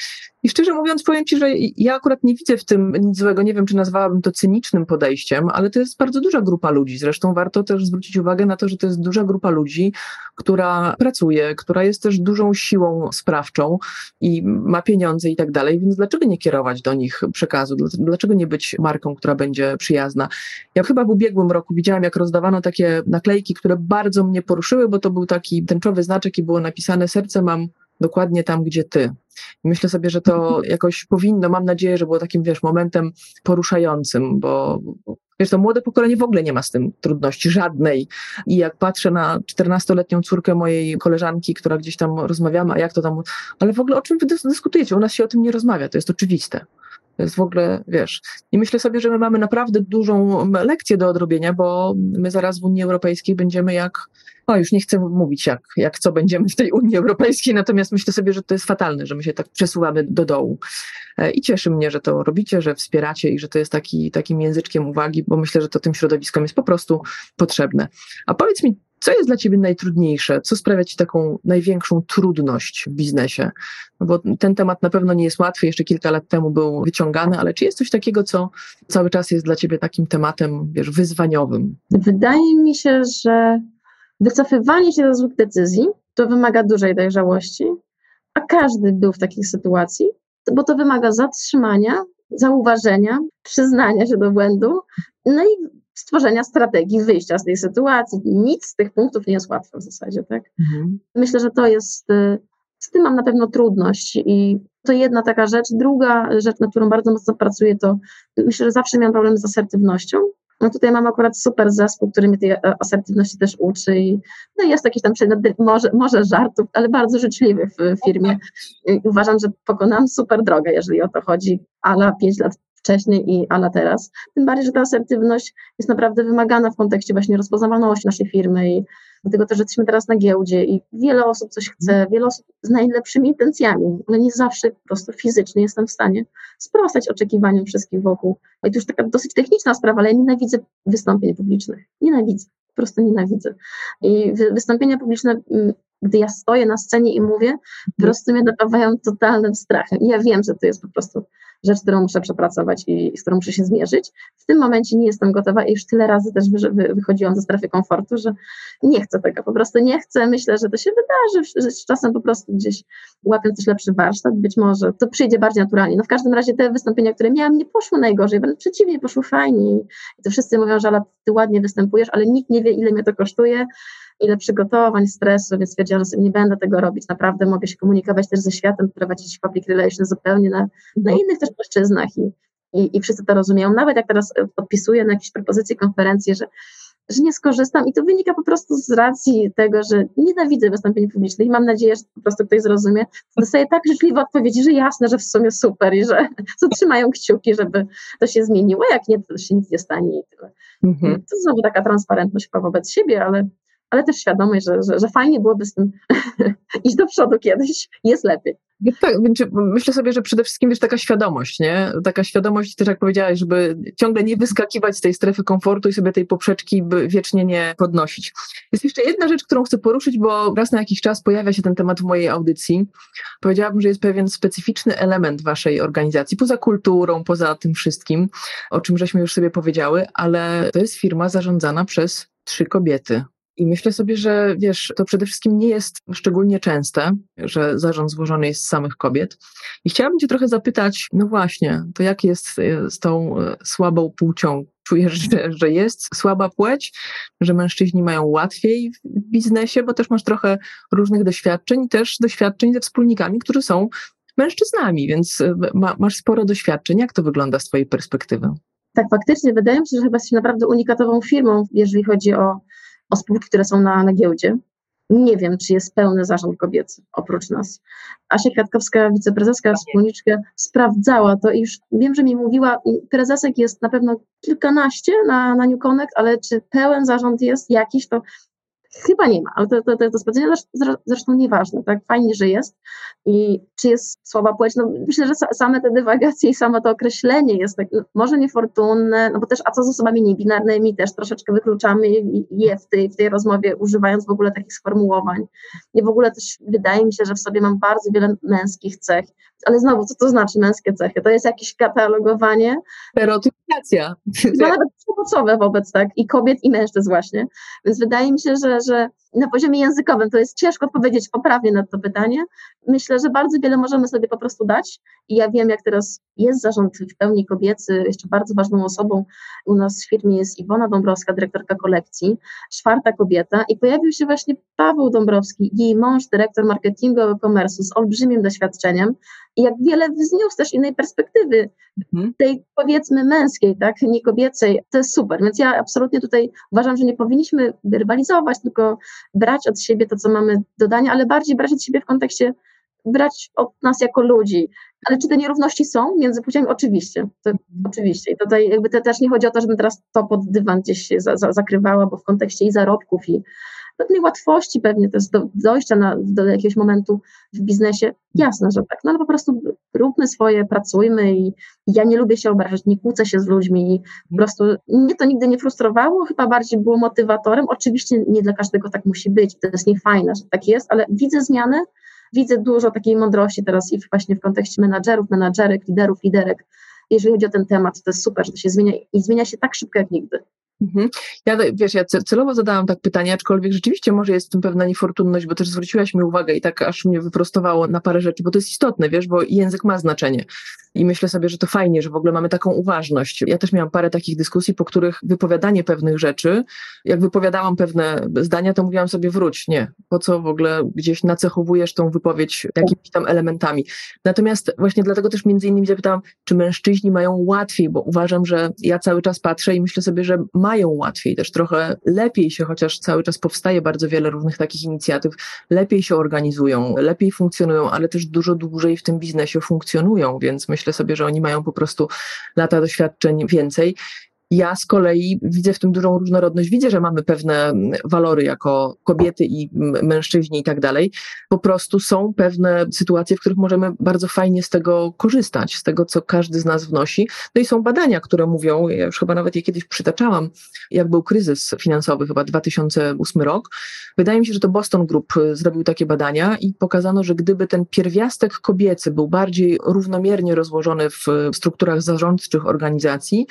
I szczerze mówiąc, powiem Ci, że ja akurat nie widzę w tym nic złego. Nie wiem, czy nazwałabym to cynicznym podejściem, ale to jest bardzo duża grupa ludzi. Zresztą warto też zwrócić uwagę na to, że to jest duża grupa ludzi, która pracuje, która jest też dużą siłą sprawczą i ma pieniądze i tak dalej, więc dlaczego nie kierować do nich przekazu? Dlaczego nie być marką, która będzie przyjazna? Ja chyba w ubiegłym roku widziałam, jak rozdawano takie naklejki, które bardzo mnie poruszyły, bo to był taki tęczowy znaczek i było napisane serce mam dokładnie tam, gdzie ty. Myślę sobie, że to jakoś powinno, mam nadzieję, że było takim, wiesz, momentem poruszającym, bo wiesz, to młode pokolenie w ogóle nie ma z tym trudności, żadnej. I jak patrzę na 14-letnią córkę mojej koleżanki, która gdzieś tam rozmawiamy, a jak to tam, ale w ogóle o czym wy dyskutujecie? U nas się o tym nie rozmawia, to jest oczywiste. To jest w ogóle, wiesz. I myślę sobie, że my mamy naprawdę dużą lekcję do odrobienia, bo my zaraz w Unii Europejskiej będziemy jak, o już nie chcę mówić jak, jak co będziemy w tej Unii Europejskiej, natomiast myślę sobie, że to jest fatalne, że my się tak przesuwamy do dołu. E, I cieszy mnie, że to robicie, że wspieracie i że to jest taki, takim języczkiem uwagi, bo myślę, że to tym środowiskom jest po prostu potrzebne. A powiedz mi, co jest dla Ciebie najtrudniejsze? Co sprawia Ci taką największą trudność w biznesie? No bo ten temat na pewno nie jest łatwy, jeszcze kilka lat temu był wyciągany, ale czy jest coś takiego, co cały czas jest dla Ciebie takim tematem, wiesz, wyzwaniowym? Wydaje mi się, że wycofywanie się do złych decyzji to wymaga dużej dojrzałości, a każdy był w takiej sytuacji, bo to wymaga zatrzymania, zauważenia, przyznania się do błędu, no i stworzenia strategii wyjścia z tej sytuacji. Nic z tych punktów nie jest łatwe w zasadzie, tak? Mhm. Myślę, że to jest, y, z tym mam na pewno trudność i to jedna taka rzecz. Druga rzecz, na którą bardzo mocno pracuję, to myślę, że zawsze miałam problem z asertywnością. No tutaj mam akurat super zespół, który mnie tej e, asertywności też uczy i no jest jakiś tam przedmiot, może, może żartów, ale bardzo życzliwy w firmie. I uważam, że pokonałam super drogę, jeżeli o to chodzi, ala 5 lat wcześniej i a na teraz. Tym bardziej, że ta asertywność jest naprawdę wymagana w kontekście właśnie rozpoznawalności naszej firmy i dlatego też, że jesteśmy teraz na giełdzie i wiele osób coś chce, wiele osób z najlepszymi intencjami, ale nie zawsze po prostu fizycznie jestem w stanie sprostać oczekiwaniom wszystkich wokół. I to już taka dosyć techniczna sprawa, ale ja nienawidzę wystąpień publicznych. Nienawidzę po prostu nienawidzę. I wystąpienia publiczne mm, gdy ja stoję na scenie i mówię, po prostu mnie napawają totalnym strachem. I ja wiem, że to jest po prostu rzecz, którą muszę przepracować i z którą muszę się zmierzyć. W tym momencie nie jestem gotowa i już tyle razy też wychodziłam ze strefy komfortu, że nie chcę tego, po prostu nie chcę. Myślę, że to się wydarzy, że z czasem po prostu gdzieś łapię też lepszy warsztat, być może to przyjdzie bardziej naturalnie. No w każdym razie te wystąpienia, które miałam, nie poszły najgorzej, wręcz przeciwnie, poszły fajnie i to wszyscy mówią, że ale ty ładnie występujesz, ale nikt nie wie, ile mnie to kosztuje, ile przygotowań, stresu, więc stwierdziłam, że sobie nie będę tego robić. Naprawdę mogę się komunikować też ze światem, prowadzić public relations zupełnie na, na innych też płaszczyznach i, i, i wszyscy to rozumieją. Nawet jak teraz podpisuję na jakieś propozycje, konferencje, że że nie skorzystam i to wynika po prostu z racji tego, że nienawidzę wystąpień publicznych i mam nadzieję, że po prostu ktoś zrozumie. Dostaję tak życzliwe odpowiedzi, że jasne, że w sumie super i że [LAUGHS] trzymają kciuki, żeby to się zmieniło, jak nie, to się nic nie stanie i tyle. Mhm. To znowu taka transparentność wobec siebie, ale ale też świadomość, że, że, że fajnie byłoby z tym [LAUGHS] iść do przodu kiedyś, jest lepiej. Tak, myślę sobie, że przede wszystkim jest taka świadomość, nie? Taka świadomość, też jak powiedziałaś, żeby ciągle nie wyskakiwać z tej strefy komfortu i sobie tej poprzeczki wiecznie nie podnosić. Jest jeszcze jedna rzecz, którą chcę poruszyć, bo raz na jakiś czas pojawia się ten temat w mojej audycji. Powiedziałabym, że jest pewien specyficzny element waszej organizacji, poza kulturą, poza tym wszystkim, o czym żeśmy już sobie powiedziały, ale to jest firma zarządzana przez trzy kobiety. I myślę sobie, że wiesz, to przede wszystkim nie jest szczególnie częste, że zarząd złożony jest z samych kobiet. I chciałabym Cię trochę zapytać, no właśnie, to jak jest e, z tą e, słabą płcią? Czujesz, że, że jest słaba płeć, że mężczyźni mają łatwiej w biznesie, bo też masz trochę różnych doświadczeń, też doświadczeń ze wspólnikami, którzy są mężczyznami, więc e, ma, masz sporo doświadczeń. Jak to wygląda z Twojej perspektywy? Tak, faktycznie wydaje mi się, że chyba jesteś naprawdę unikatową firmą, jeżeli chodzi o o spółki, które są na, na giełdzie. Nie wiem, czy jest pełny zarząd kobiecy oprócz nas. Asia Kwiatkowska, wiceprezeska, wspólniczka, sprawdzała to i już wiem, że mi mówiła, prezesek jest na pewno kilkanaście na, na New Connect, ale czy pełen zarząd jest jakiś, to Chyba nie ma, ale to, to, to, to sprawdzenie zresztą nieważne, tak? Fajnie, że jest. I czy jest słaba płeć? No myślę, że same te dywagacje i samo to określenie jest tak, może niefortunne, no bo też, a co z osobami niebinarnymi, też troszeczkę wykluczamy je w tej, w tej rozmowie, używając w ogóle takich sformułowań. I w ogóle też wydaje mi się, że w sobie mam bardzo wiele męskich cech, ale znowu, co to znaczy męskie cechy? To jest jakieś katalogowanie. Stereotypizacja. To nawet przemocowe wobec tak i kobiet i mężczyzn właśnie. Więc wydaje mi się, że, że na poziomie językowym to jest ciężko odpowiedzieć poprawnie na to pytanie. Myślę, że bardzo wiele możemy sobie po prostu dać i ja wiem, jak teraz jest zarząd w pełni kobiecy, jeszcze bardzo ważną osobą u nas w firmie jest Iwona Dąbrowska, dyrektorka kolekcji, czwarta kobieta i pojawił się właśnie Paweł Dąbrowski, jej mąż, dyrektor marketingu e-commerce z olbrzymim doświadczeniem i jak wiele wzniósł też innej perspektywy, mhm. tej powiedzmy męskiej, tak, nie kobiecej, to jest super, więc ja absolutnie tutaj uważam, że nie powinniśmy rywalizować, tylko brać od siebie to, co mamy do dania, ale bardziej brać od siebie w kontekście brać od nas jako ludzi. Ale czy te nierówności są między płciami? Oczywiście, to, oczywiście. I tutaj jakby też nie chodzi o to, żebym teraz to pod dywan gdzieś za, za, zakrywała, bo w kontekście i zarobków, i pewnej łatwości pewnie też do dojścia na, do jakiegoś momentu w biznesie, jasne, że tak, no ale po prostu róbmy swoje, pracujmy i, ja nie lubię się obrażać, nie kłócę się z ludźmi i po prostu mnie to nigdy nie frustrowało, chyba bardziej było motywatorem, oczywiście nie dla każdego tak musi być, to jest niefajne, że tak jest, ale widzę zmiany, widzę dużo takiej mądrości teraz i właśnie w kontekście menadżerów, menadżerek, liderów, liderek, jeżeli chodzi o ten temat, to jest super, że to się zmienia i zmienia się tak szybko jak nigdy. Mhm. Ja, wiesz, ja celowo zadałam tak pytanie, aczkolwiek rzeczywiście może jest w tym pewna niefortunność, bo też zwróciłaś mi uwagę i tak aż mnie wyprostowało na parę rzeczy, bo to jest istotne, wiesz, bo język ma znaczenie. I myślę sobie, że to fajnie, że w ogóle mamy taką uważność. Ja też miałam parę takich dyskusji, po których wypowiadanie pewnych rzeczy, jak wypowiadałam pewne zdania, to mówiłam sobie wróć, nie, po co w ogóle gdzieś nacechowujesz tą wypowiedź jakimiś tam elementami. Natomiast właśnie dlatego też między innymi zapytałam, czy mężczyźni mają łatwiej, bo uważam, że ja cały czas patrzę i myślę sobie, że mają łatwiej, też trochę lepiej się, chociaż cały czas powstaje bardzo wiele różnych takich inicjatyw, lepiej się organizują, lepiej funkcjonują, ale też dużo dłużej w tym biznesie funkcjonują, więc myślę, myślę sobie, że oni mają po prostu lata doświadczeń więcej. Ja z kolei widzę w tym dużą różnorodność. Widzę, że mamy pewne mm, walory jako kobiety i mężczyźni i tak dalej. Po prostu są pewne sytuacje, w których możemy bardzo fajnie z tego korzystać, z tego, co każdy z nas wnosi. No i są badania, które mówią, ja już chyba nawet je kiedyś przytaczałam, jak był kryzys finansowy, chyba 2008 rok. Wydaje mi się, że to Boston Group y, zrobił takie badania i pokazano, że gdyby ten pierwiastek kobiecy był bardziej równomiernie rozłożony w strukturach zarządczych organizacji,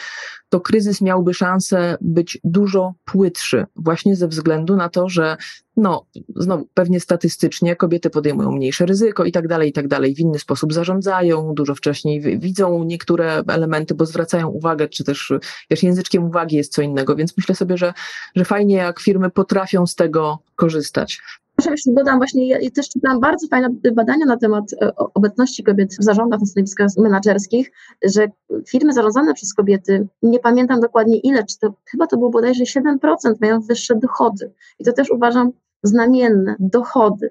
to kryzys miałby szansę być dużo płytszy, właśnie ze względu na to, że no, znowu pewnie statystycznie kobiety podejmują mniejsze ryzyko i tak dalej, i tak dalej, w inny sposób zarządzają, dużo wcześniej widzą niektóre elementy, bo zwracają uwagę, czy też wiesz, języczkiem uwagi jest co innego, więc myślę sobie, że, że fajnie jak firmy potrafią z tego korzystać. Proszę jeszcze dodam właśnie, ja też czytałam bardzo fajne badania na temat e, obecności kobiet w zarządach na stanowiskach menedżerskich, że firmy zarządzane przez kobiety, nie pamiętam dokładnie ile, czy to, chyba to było bodajże 7% mają wyższe dochody. I to też uważam znamienne, dochody.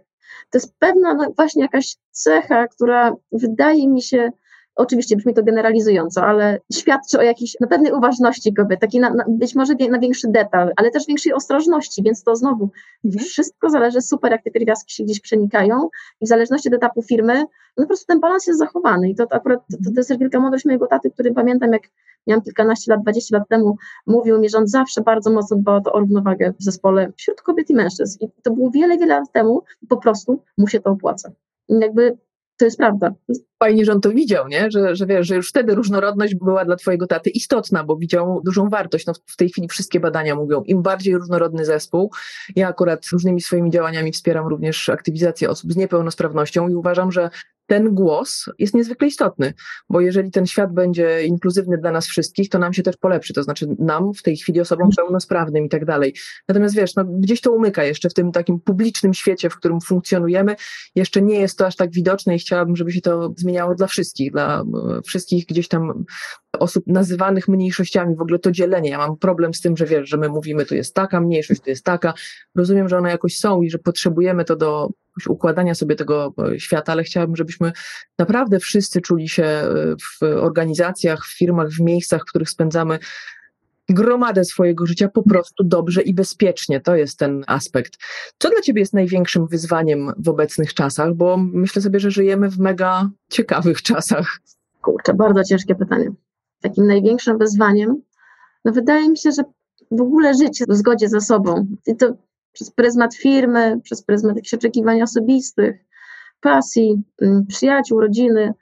To jest pewna no, właśnie jakaś cecha, która wydaje mi się Oczywiście brzmi to generalizująco, ale świadczy o jakiejś na pewnej uważności kobiet, taki na, na, być może na większy detal, ale też większej ostrożności, więc to znowu mhm. wszystko zależy super, jak te pierwiastki się gdzieś przenikają i w zależności od etapu firmy, no po prostu ten balans jest zachowany i to, to akurat to, to jest wielka mądrość mojego taty, który pamiętam, jak miałam kilkanaście lat, 20 lat temu, mówił mi, że on zawsze bardzo mocno dbał o równowagę w zespole wśród kobiet i mężczyzn i to było wiele, wiele lat temu po prostu mu się to opłaca. Jakby to jest prawda. Fajnie, że on to widział, nie? Że, że wiesz, że już wtedy różnorodność była dla twojego taty istotna, bo widział dużą wartość. No, w tej chwili wszystkie badania mówią, im bardziej różnorodny zespół, ja akurat różnymi swoimi działaniami wspieram również aktywizację osób z niepełnosprawnością i uważam, że ten głos jest niezwykle istotny, bo jeżeli ten świat będzie inkluzywny dla nas wszystkich, to nam się też polepszy, to znaczy nam w tej chwili osobom pełnosprawnym i tak dalej. Natomiast wiesz, no, gdzieś to umyka jeszcze w tym takim publicznym świecie, w którym funkcjonujemy, jeszcze nie jest to aż tak widoczne i chciałabym, żeby się to zmieniało dla wszystkich, dla e, wszystkich gdzieś tam osób nazywanych mniejszościami, w ogóle to dzielenie. Ja mam problem z tym, że wiesz, że my mówimy, tu jest taka mniejszość, tu jest taka. Rozumiem, że one jakoś są i że potrzebujemy to do układania sobie tego e, świata, ale chciałabym, żebyśmy naprawdę wszyscy czuli się e, w organizacjach, w firmach, w miejscach, w których spędzamy gromadę swojego życia po prostu dobrze i bezpiecznie. To jest ten aspekt. Co dla Ciebie jest największym wyzwaniem w obecnych czasach? Bo myślę sobie, że żyjemy w mega ciekawych czasach. Kurczę, bardzo ciężkie pytanie. Takim największym wyzwaniem, no wydaje mi się, że w ogóle życie w zgodzie ze sobą. I to przez pryzmat firmy, przez pryzmat jakichś oczekiwań osobistych, pasji, mm, przyjaciół, rodziny,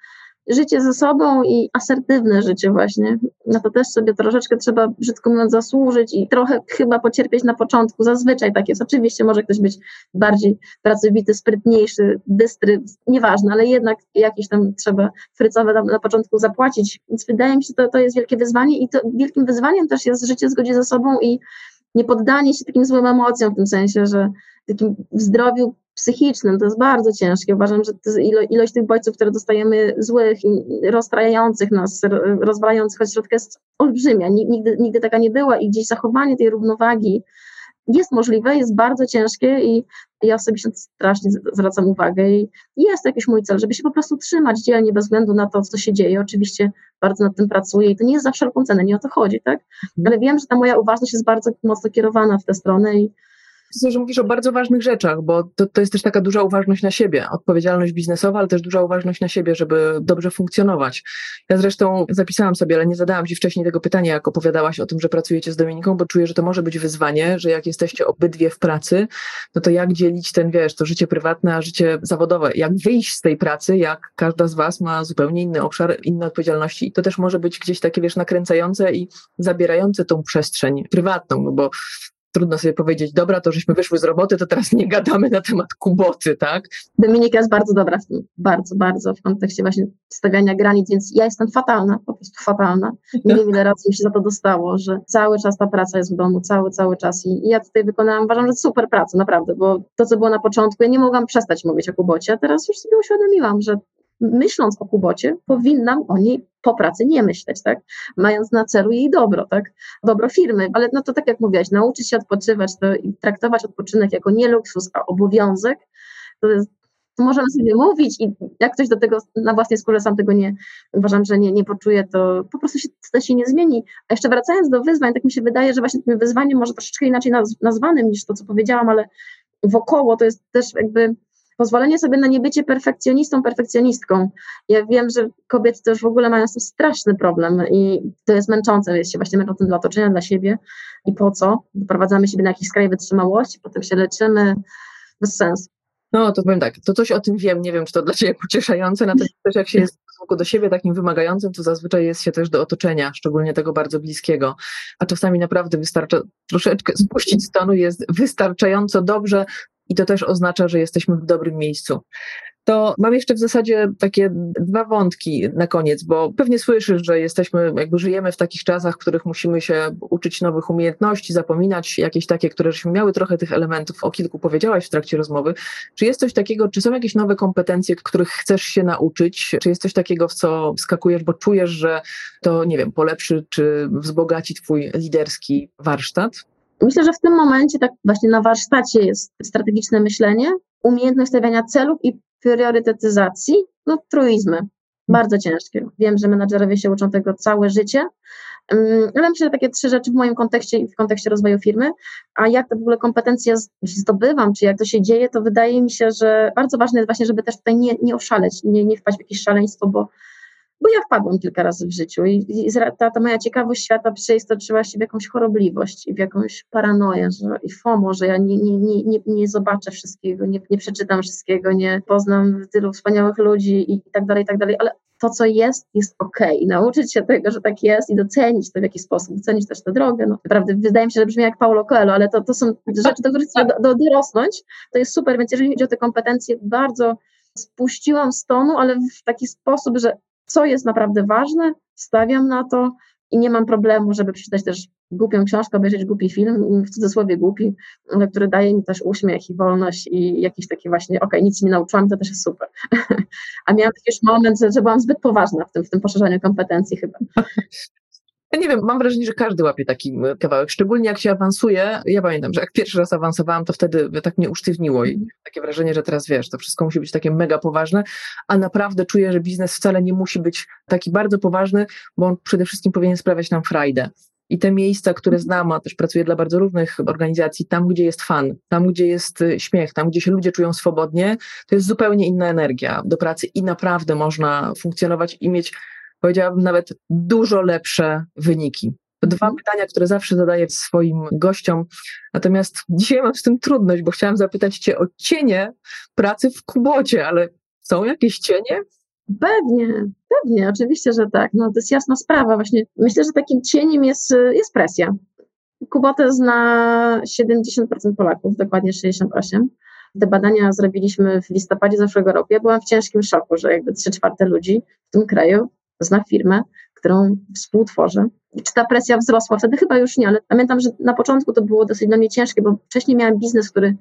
życie ze sobą i asertywne życie właśnie. Na to też sobie troszeczkę trzeba, brzydko mówiąc, zasłużyć i trochę chyba pocierpieć na początku. Zazwyczaj tak jest. Oczywiście może ktoś być bardziej pracowity, sprytniejszy, dystry, nieważne, ale jednak jakieś tam trzeba frycowe tam na początku zapłacić. Więc wydaje mi się, to, to jest wielkie wyzwanie i to wielkim wyzwaniem też jest życie w zgodzie ze sobą i nie poddanie się takim złym emocjom w tym sensie, że takim w zdrowiu psychicznym to jest bardzo ciężkie. Uważam, że ilo, ilość tych bodźców, które dostajemy złych, rozstrajających nas, rozwalających ośrodka jest olbrzymia. Nigdy, nigdy taka nie była i gdzieś zachowanie tej równowagi jest możliwe, jest bardzo ciężkie i ja osobiście strasznie zwracam uwagę i jest to jakiś mój cel, żeby się po prostu trzymać dzielnie bez względu na to, co się dzieje. Oczywiście bardzo nad tym pracuję i to nie jest za wszelką cenę, nie o to chodzi, tak? Mhm. Ale wiem, że ta moja uważność jest bardzo mocno kierowana w tę stronę i Myślę, że mówisz o bardzo ważnych rzeczach, bo to, to jest też taka duża uważność na siebie, odpowiedzialność biznesowa, ale też duża uważność na siebie, żeby dobrze funkcjonować. Ja zresztą zapisałam sobie, ale nie zadałam Ci wcześniej tego pytania, jak opowiadałaś o tym, że pracujecie z Dominiką, bo czuję, że to może być wyzwanie, że jak jesteście obydwie w pracy, no to jak dzielić ten, wiesz, to życie prywatne, a życie zawodowe, jak wyjść z tej pracy, jak każda z Was ma zupełnie inny obszar, inne odpowiedzialności. To też może być gdzieś takie, wiesz, nakręcające i zabierające tą przestrzeń prywatną, no bo trudno sobie powiedzieć, dobra, to żeśmy wyszły z roboty, to teraz nie gadamy na temat kuboty, tak? Dominika jest bardzo dobra w tym, bardzo, bardzo w kontekście właśnie stawiania granic, więc ja jestem fatalna, po prostu fatalna. Nie wiem, ile razy mi się za to dostało, że cały czas ta praca jest w domu, cały, cały czas i, i ja tutaj wykonałam, uważam, że super praca, naprawdę, bo to, co było na początku, ja nie mogłam przestać mówić o kubocie, a teraz już sobie uświadomiłam, że myśląc o Kubocie, powinnam o niej po pracy nie myśleć, tak? Mając na celu jej dobro, tak? Dobro firmy, ale no to tak jak mówiłaś, nauczyć się odpoczywać to i traktować odpoczynek jako nie luksus, a obowiązek, to jest to możemy sobie mówić i jak ktoś do tego na własnej skórze sam tego nie, uważam, że nie, nie poczuje, to po prostu się, to się nie zmieni. A jeszcze wracając do wyzwań, tak mi się wydaje, że właśnie tym wyzwaniem może troszeczkę inaczej nazwanym niż to, co powiedziałam, ale wokoło to jest też jakby pozwolenie sobie na niebycie perfekcjonistą, perfekcjonistką. Ja wiem, że kobiety też w ogóle mają z tym straszny problem i to jest męczące, jest się właśnie męczącym dla otoczenia, dla siebie i po co? Doprowadzamy siebie na jakiś skraj wytrzymałości, potem się leczymy, bez sensu. No, to powiem tak, to coś o tym wiem, nie wiem, czy to dla Ciebie pocieszające, natomiast też jak się jest w stosunku do siebie takim wymagającym, to zazwyczaj jest się też do otoczenia, szczególnie tego bardzo bliskiego, a czasami naprawdę wystarcza troszeczkę spuścić z tonu, jest wystarczająco dobrze, i to też oznacza, że jesteśmy w dobrym miejscu. To mam jeszcze w zasadzie takie dwa wątki na koniec, bo pewnie słyszysz, że jesteśmy, jakby żyjemy w takich czasach, w których musimy się uczyć nowych umiejętności, zapominać jakieś takie, które żeśmy miały trochę tych elementów, o kilku powiedziałaś w trakcie rozmowy. Czy jest coś takiego, czy są jakieś nowe kompetencje, których chcesz się nauczyć? Czy jest coś takiego, w co wskakujesz, bo czujesz, że to, nie wiem, polepszy czy wzbogaci twój liderski warsztat? Myślę, że w tym momencie tak właśnie na warsztacie jest strategiczne myślenie, umiejętność stawiania celów i priorytetyzacji, no truizmy. Bardzo ciężkie. Wiem, że menadżerowie się uczą tego całe życie, ale myślę, że takie trzy rzeczy w moim kontekście i w kontekście rozwoju firmy, a jak te w ogóle kompetencje zdobywam, czy jak to się dzieje, to wydaje mi się, że bardzo ważne jest właśnie, żeby też tutaj nie, nie oszaleć, nie, nie wpaść w jakieś szaleństwo, bo bo ja wpadłam kilka razy w życiu i, i ta, ta, moja ciekawość świata przeistoczyła się w jakąś chorobliwość i w jakąś paranoję, że i FOMO, że ja nie, nie, nie, nie, nie zobaczę wszystkiego, nie, nie przeczytam wszystkiego, nie poznam tylu wspaniałych ludzi i tak dalej, i tak dalej, ale to, co jest, jest ok. Nauczyć się tego, że tak jest i docenić to w jakiś sposób, docenić też tę drogę. No, naprawdę wydaje mi się, że brzmi jak Paulo Coelho, ale to, to są rzeczy, do których trzeba do, do, dorosnąć. To jest super, więc jeżeli chodzi o te kompetencje, bardzo spuściłam z tonu, ale w taki sposób, że co jest naprawdę ważne, stawiam na to i nie mam problemu, żeby przeczytać też głupią książkę, obejrzeć głupi film, w cudzysłowie głupi, który daje mi też uśmiech i wolność i jakiś taki właśnie, okej, okay, nic nie nauczyłam, to też jest super. [LAUGHS] A miałam taki już moment, że, że byłam zbyt poważna w tym, w tym poszerzaniu kompetencji chyba. [LAUGHS] Ja nie wiem, mam wrażenie, że każdy łapie taki kawałek, szczególnie jak się awansuje. Ja pamiętam, że jak pierwszy raz awansowałam, to wtedy tak mnie usztywniło i mhm. takie wrażenie, że teraz wiesz, to wszystko musi być takie mega poważne, a naprawdę czuję, że biznes wcale nie musi być taki bardzo poważny, bo on przede wszystkim powinien sprawiać nam frajdę. I te miejsca, które znam, a też pracuję dla bardzo różnych organizacji, tam gdzie jest fan, tam gdzie jest y, śmiech, tam gdzie się ludzie czują swobodnie, to jest zupełnie inna energia do pracy i naprawdę można funkcjonować i mieć powiedziałabym nawet dużo lepsze wyniki. Dwa mhm. pytania, które zawsze zadaję swoim gościom. Natomiast dzisiaj mam z tym trudność, bo chciałam zapytać Cię o cienie pracy w Kubocie, ale są jakieś cienie? Pewnie, pewnie, oczywiście, że tak. No, to jest jasna sprawa. Właśnie myślę, że takim cieniem jest, jest presja. Kubotę zna 70% Polaków, dokładnie 68%. Te badania zrobiliśmy w listopadzie zeszłego roku. Ja byłam w ciężkim szoku, że jakby 3 czwarte ludzi w tym kraju zna firmę, którą współtworzę. Czy ta presja wzrosła? Wtedy chyba już nie, ale pamiętam, że na początku to było dosyć dla mnie ciężkie, bo wcześniej miałam biznes, który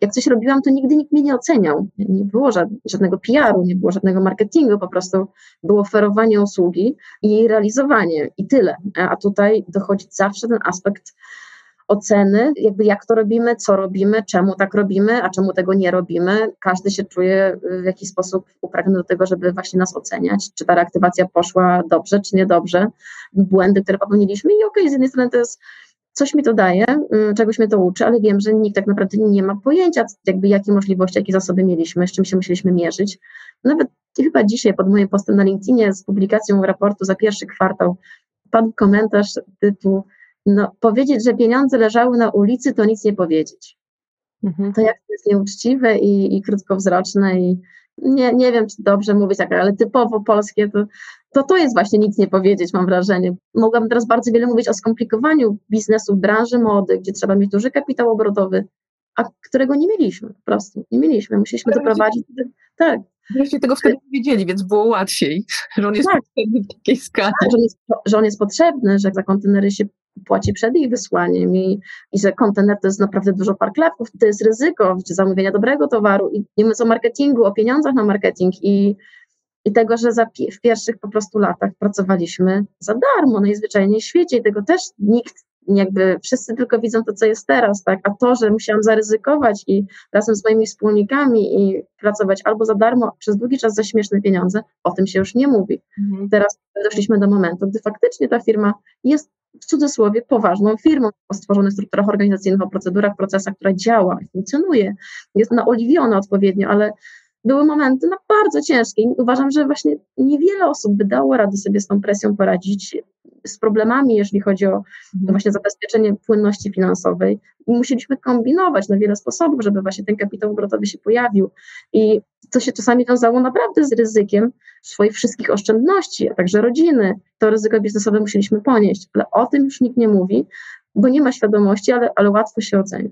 jak coś robiłam, to nigdy nikt mnie nie oceniał. Nie było żadnego PR-u, nie było żadnego marketingu, po prostu było oferowanie usługi i realizowanie i tyle. A tutaj dochodzi zawsze ten aspekt oceny, jakby jak to robimy, co robimy, czemu tak robimy, a czemu tego nie robimy. Każdy się czuje w jakiś sposób upragniony do tego, żeby właśnie nas oceniać, czy ta reaktywacja poszła dobrze, czy niedobrze, błędy, które popełniliśmy i okej, okay, z jednej strony to jest coś mi to daje, mm, czegoś mnie to uczy, ale wiem, że nikt tak naprawdę nie ma pojęcia, jakby jakie możliwości, jakie zasoby mieliśmy, z czym się musieliśmy mierzyć. Nawet chyba dzisiaj pod moim postem na LinkedInie z publikacją raportu za pierwszy kwartał padł komentarz typu no, powiedzieć, że pieniądze leżały na ulicy, to nic nie powiedzieć. Mhm. To jak to jest nieuczciwe i, i krótkowzroczne i nie, nie wiem, czy dobrze mówić tak, ale typowo polskie, to, to to jest właśnie nic nie powiedzieć, mam wrażenie. Mogłabym teraz bardzo wiele mówić o skomplikowaniu biznesu w branży mody, gdzie trzeba mieć duży kapitał obrotowy, a którego nie mieliśmy po prostu. Nie mieliśmy, musieliśmy doprowadzić. Tak. Wreszcie tego wtedy nie wiedzieli, więc było łatwiej, że on jest tak. potrzebny w takiej skali. Tak, że, on jest, że on jest potrzebny, że za kontenery się płaci przed ich wysłaniem i, i że kontener to jest naprawdę dużo parkletków, to jest ryzyko zamówienia dobrego towaru i nie mówiąc o marketingu, o pieniądzach na marketing i, i tego, że za, w pierwszych po prostu latach pracowaliśmy za darmo najzwyczajniej w świecie i tego też nikt jakby wszyscy tylko widzą to, co jest teraz, tak? A to, że musiałam zaryzykować i razem z moimi wspólnikami i pracować albo za darmo, przez długi czas za śmieszne pieniądze, o tym się już nie mówi. Mhm. Teraz doszliśmy do momentu, gdy faktycznie ta firma jest w cudzysłowie poważną firmą o stworzonych strukturach organizacyjnych, o procedurach, procesach, która działa, funkcjonuje, jest naoliwiona odpowiednio, ale były momenty na bardzo ciężkie. Uważam, że właśnie niewiele osób by dało radę sobie z tą presją poradzić, z problemami, jeżeli chodzi o mhm. właśnie zabezpieczenie płynności finansowej. I musieliśmy kombinować na wiele sposobów, żeby właśnie ten kapitał obrotowy się pojawił. I to się czasami wiązało naprawdę z ryzykiem swoich wszystkich oszczędności, a także rodziny. To ryzyko biznesowe musieliśmy ponieść, ale o tym już nikt nie mówi, bo nie ma świadomości, ale, ale łatwo się oceni.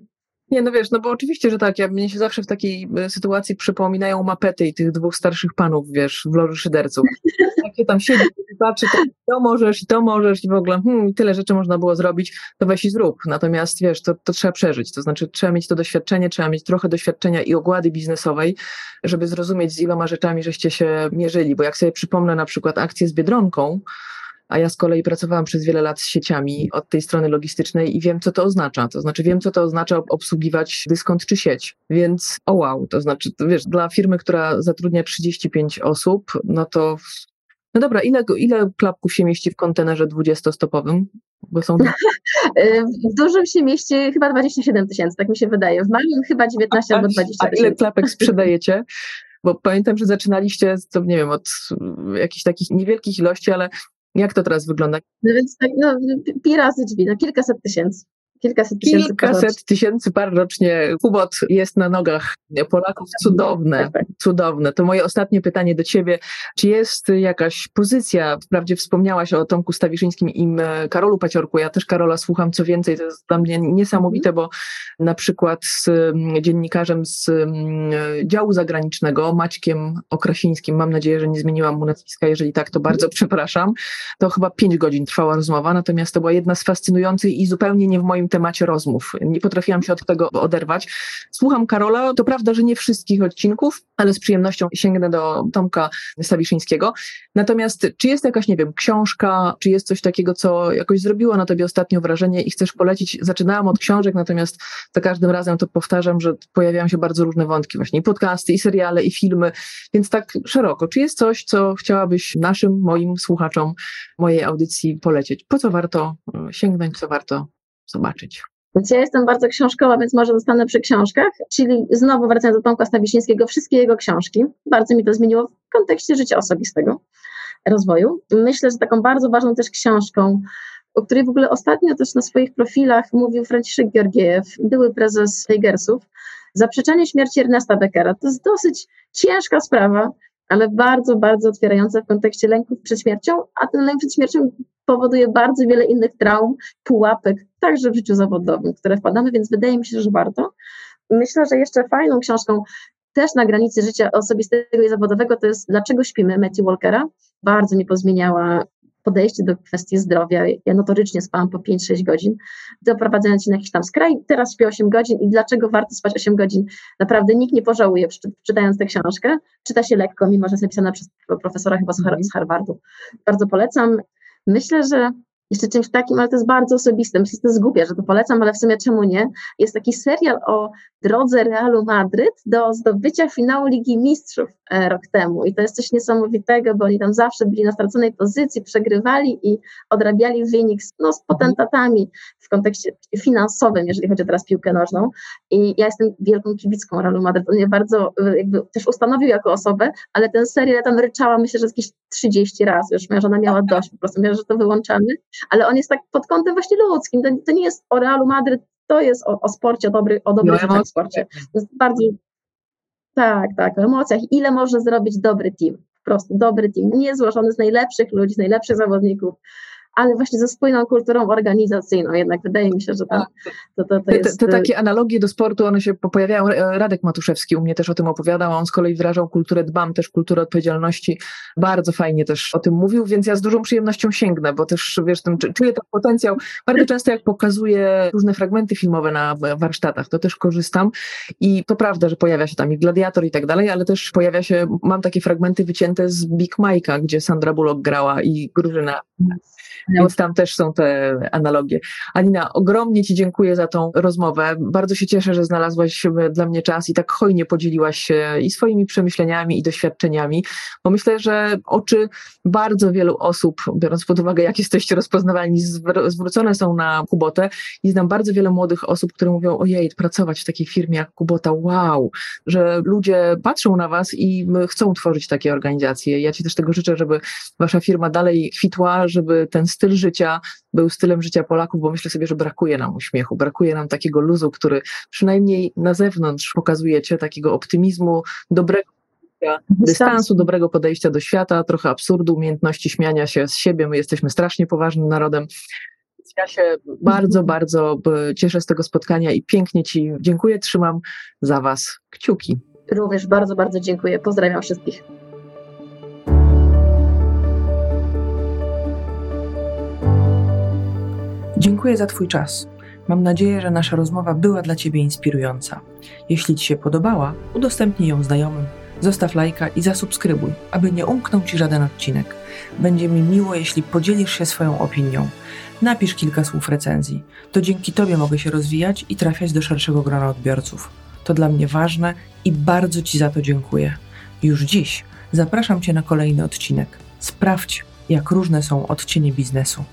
Nie, no wiesz, no bo oczywiście, że tak, ja, mnie się zawsze w takiej e, sytuacji przypominają mapety i tych dwóch starszych panów, wiesz, w loży szyderców. [LAUGHS] Jak się tam siedzi, patrzy, to możesz i to możesz i w ogóle hmm, tyle rzeczy można było zrobić, to weź i zrób. Natomiast wiesz, to, to trzeba przeżyć, to znaczy trzeba mieć to doświadczenie, trzeba mieć trochę doświadczenia i ogłady biznesowej, żeby zrozumieć z iloma rzeczami, żeście się mierzyli, bo jak sobie przypomnę na przykład akcję z Biedronką, a ja z kolei pracowałam przez wiele lat z sieciami od tej strony logistycznej i wiem, co to oznacza. To znaczy, wiem, co to oznacza obsługiwać dyskont czy sieć. Więc, o wow, to znaczy, wiesz, dla firmy, która zatrudnia 35 osób, no to no dobra, ile, ile klapków się mieści w kontenerze 20-stopowym? Bo są... [LAUGHS] w dużym się mieści chyba 27 tysięcy, tak mi się wydaje. W małym chyba 19 a, albo 20 tysięcy. A ile klapek sprzedajecie? Bo pamiętam, że zaczynaliście, to nie wiem, od jakichś takich niewielkich ilości, ale jak to teraz wygląda? No więc tak, no, pi razy drzwi, na kilkaset tysięcy. Kilkaset tysięcy, Kilkaset tysięcy par rocznie. Kubot jest na nogach Polaków. Cudowne, tak, tak. cudowne. To moje ostatnie pytanie do ciebie. Czy jest jakaś pozycja, wprawdzie wspomniałaś o Tomku Stawiszyńskim i Karolu Paciorku, ja też Karola słucham, co więcej, to jest dla mnie niesamowite, bo na przykład z dziennikarzem z działu zagranicznego, Maćkiem Okrasińskim, mam nadzieję, że nie zmieniłam mu nazwiska, jeżeli tak, to bardzo przepraszam, to chyba pięć godzin trwała rozmowa, natomiast to była jedna z fascynujących i zupełnie nie w moim temacie rozmów. Nie potrafiłam się od tego oderwać. Słucham Karola, to prawda, że nie wszystkich odcinków, ale z przyjemnością sięgnę do Tomka Stawiszyńskiego. Natomiast czy jest jakaś, nie wiem, książka, czy jest coś takiego, co jakoś zrobiło na tobie ostatnio wrażenie i chcesz polecić? Zaczynałam od książek, natomiast za każdym razem to powtarzam, że pojawiają się bardzo różne wątki, właśnie i podcasty, i seriale, i filmy, więc tak szeroko. Czy jest coś, co chciałabyś naszym, moim słuchaczom mojej audycji polecieć? Po co warto e, sięgnąć, co warto zobaczyć. Więc ja jestem bardzo książkowa, więc może zostanę przy książkach, czyli znowu wracając do Tomka Stawiszyńskiego, wszystkie jego książki. Bardzo mi to zmieniło w kontekście życia osobistego, rozwoju. Myślę, że taką bardzo ważną też książką, o której w ogóle ostatnio też na swoich profilach mówił Franciszek Georgiew, były prezes Tigersów, Zaprzeczenie śmierci Ernesta Beckera. To jest dosyć ciężka sprawa, ale bardzo, bardzo otwierająca w kontekście lęków przed śmiercią, a ten lęk przed śmiercią powoduje bardzo wiele innych traum, pułapek, także w życiu zawodowym, które wpadamy, więc wydaje mi się, że warto. Myślę, że jeszcze fajną książką, też na granicy życia osobistego i zawodowego, to jest Dlaczego śpimy Matthew Walkera. Bardzo mi pozmieniała podejście do kwestii zdrowia. Ja notorycznie spałam po 5-6 godzin, doprowadzając się na jakiś tam skraj. Teraz śpię 8 godzin i dlaczego warto spać 8 godzin? Naprawdę nikt nie pożałuje, czytając tę książkę. Czyta się lekko, mimo że jest napisana przez profesora chyba z. Harvardu. Bardzo polecam. Myślę, że jeszcze czymś takim, ale to jest bardzo osobiste. Myślę, że to jest głupie, że to polecam, ale w sumie czemu nie? Jest taki serial o drodze Realu Madryt do zdobycia finału Ligi Mistrzów e, rok temu. I to jest coś niesamowitego, bo oni tam zawsze byli na straconej pozycji, przegrywali i odrabiali wynik no, z potentatami w kontekście finansowym, jeżeli chodzi o teraz piłkę nożną. I ja jestem wielką kibicką Realu Madryt. On mnie bardzo e, jakby też ustanowił jako osobę, ale ten serial ja tam ryczała, myślę, że jakieś 30 razy. Już moja żona miała dość, po prostu mówiła, że to wyłączamy ale on jest tak pod kątem właśnie ludzkim. To, to nie jest o Realu Madryt, to jest o, o sporcie, o, dobry, o dobrych no, sporcie. To jest bardzo. Tak, tak, o emocjach. Ile może zrobić dobry team? Po prostu dobry team, nie złożony z najlepszych ludzi, z najlepszych zawodników, ale właśnie ze spójną kulturą organizacyjną. Jednak wydaje mi się, że to, to, to, to jest... Te, te, takie analogie do sportu, one się pojawiają. Radek Matuszewski u mnie też o tym opowiadał, on z kolei wyrażał kulturę dbam, też kulturę odpowiedzialności. Bardzo fajnie też o tym mówił, więc ja z dużą przyjemnością sięgnę, bo też, wiesz, tym, czuję ten potencjał. Bardzo często jak pokazuję różne fragmenty filmowe na warsztatach, to też korzystam i to prawda, że pojawia się tam i Gladiator i tak dalej, ale też pojawia się, mam takie fragmenty wycięte z Big Mike'a, gdzie Sandra Bullock grała i Grużyna więc tam też są te analogie. Anina, ogromnie Ci dziękuję za tą rozmowę. Bardzo się cieszę, że znalazłaś dla mnie czas i tak hojnie podzieliłaś się i swoimi przemyśleniami, i doświadczeniami, bo myślę, że oczy bardzo wielu osób, biorąc pod uwagę, jak jesteście rozpoznawalni, zwrócone są na Kubotę i znam bardzo wiele młodych osób, które mówią, ojej, pracować w takiej firmie jak Kubota, wow, że ludzie patrzą na Was i chcą tworzyć takie organizacje. Ja Ci też tego życzę, żeby Wasza firma dalej kwitła, żeby ten styl życia był stylem życia Polaków, bo myślę sobie, że brakuje nam uśmiechu, brakuje nam takiego luzu, który przynajmniej na zewnątrz pokazujecie, takiego optymizmu, dobrego dystansu, dobrego podejścia do świata, trochę absurdu, umiejętności śmiania się z siebie. My jesteśmy strasznie poważnym narodem. Ja się bardzo, mhm. bardzo cieszę z tego spotkania i pięknie Ci dziękuję. Trzymam za Was kciuki. Również bardzo, bardzo dziękuję. Pozdrawiam wszystkich. Dziękuję za Twój czas. Mam nadzieję, że nasza rozmowa była dla Ciebie inspirująca. Jeśli Ci się podobała, udostępnij ją znajomym, zostaw lajka i zasubskrybuj, aby nie umknął Ci żaden odcinek. Będzie mi miło, jeśli podzielisz się swoją opinią. Napisz kilka słów recenzji. To dzięki Tobie mogę się rozwijać i trafiać do szerszego grona odbiorców. To dla mnie ważne i bardzo Ci za to dziękuję. Już dziś zapraszam Cię na kolejny odcinek. Sprawdź, jak różne są odcienie biznesu.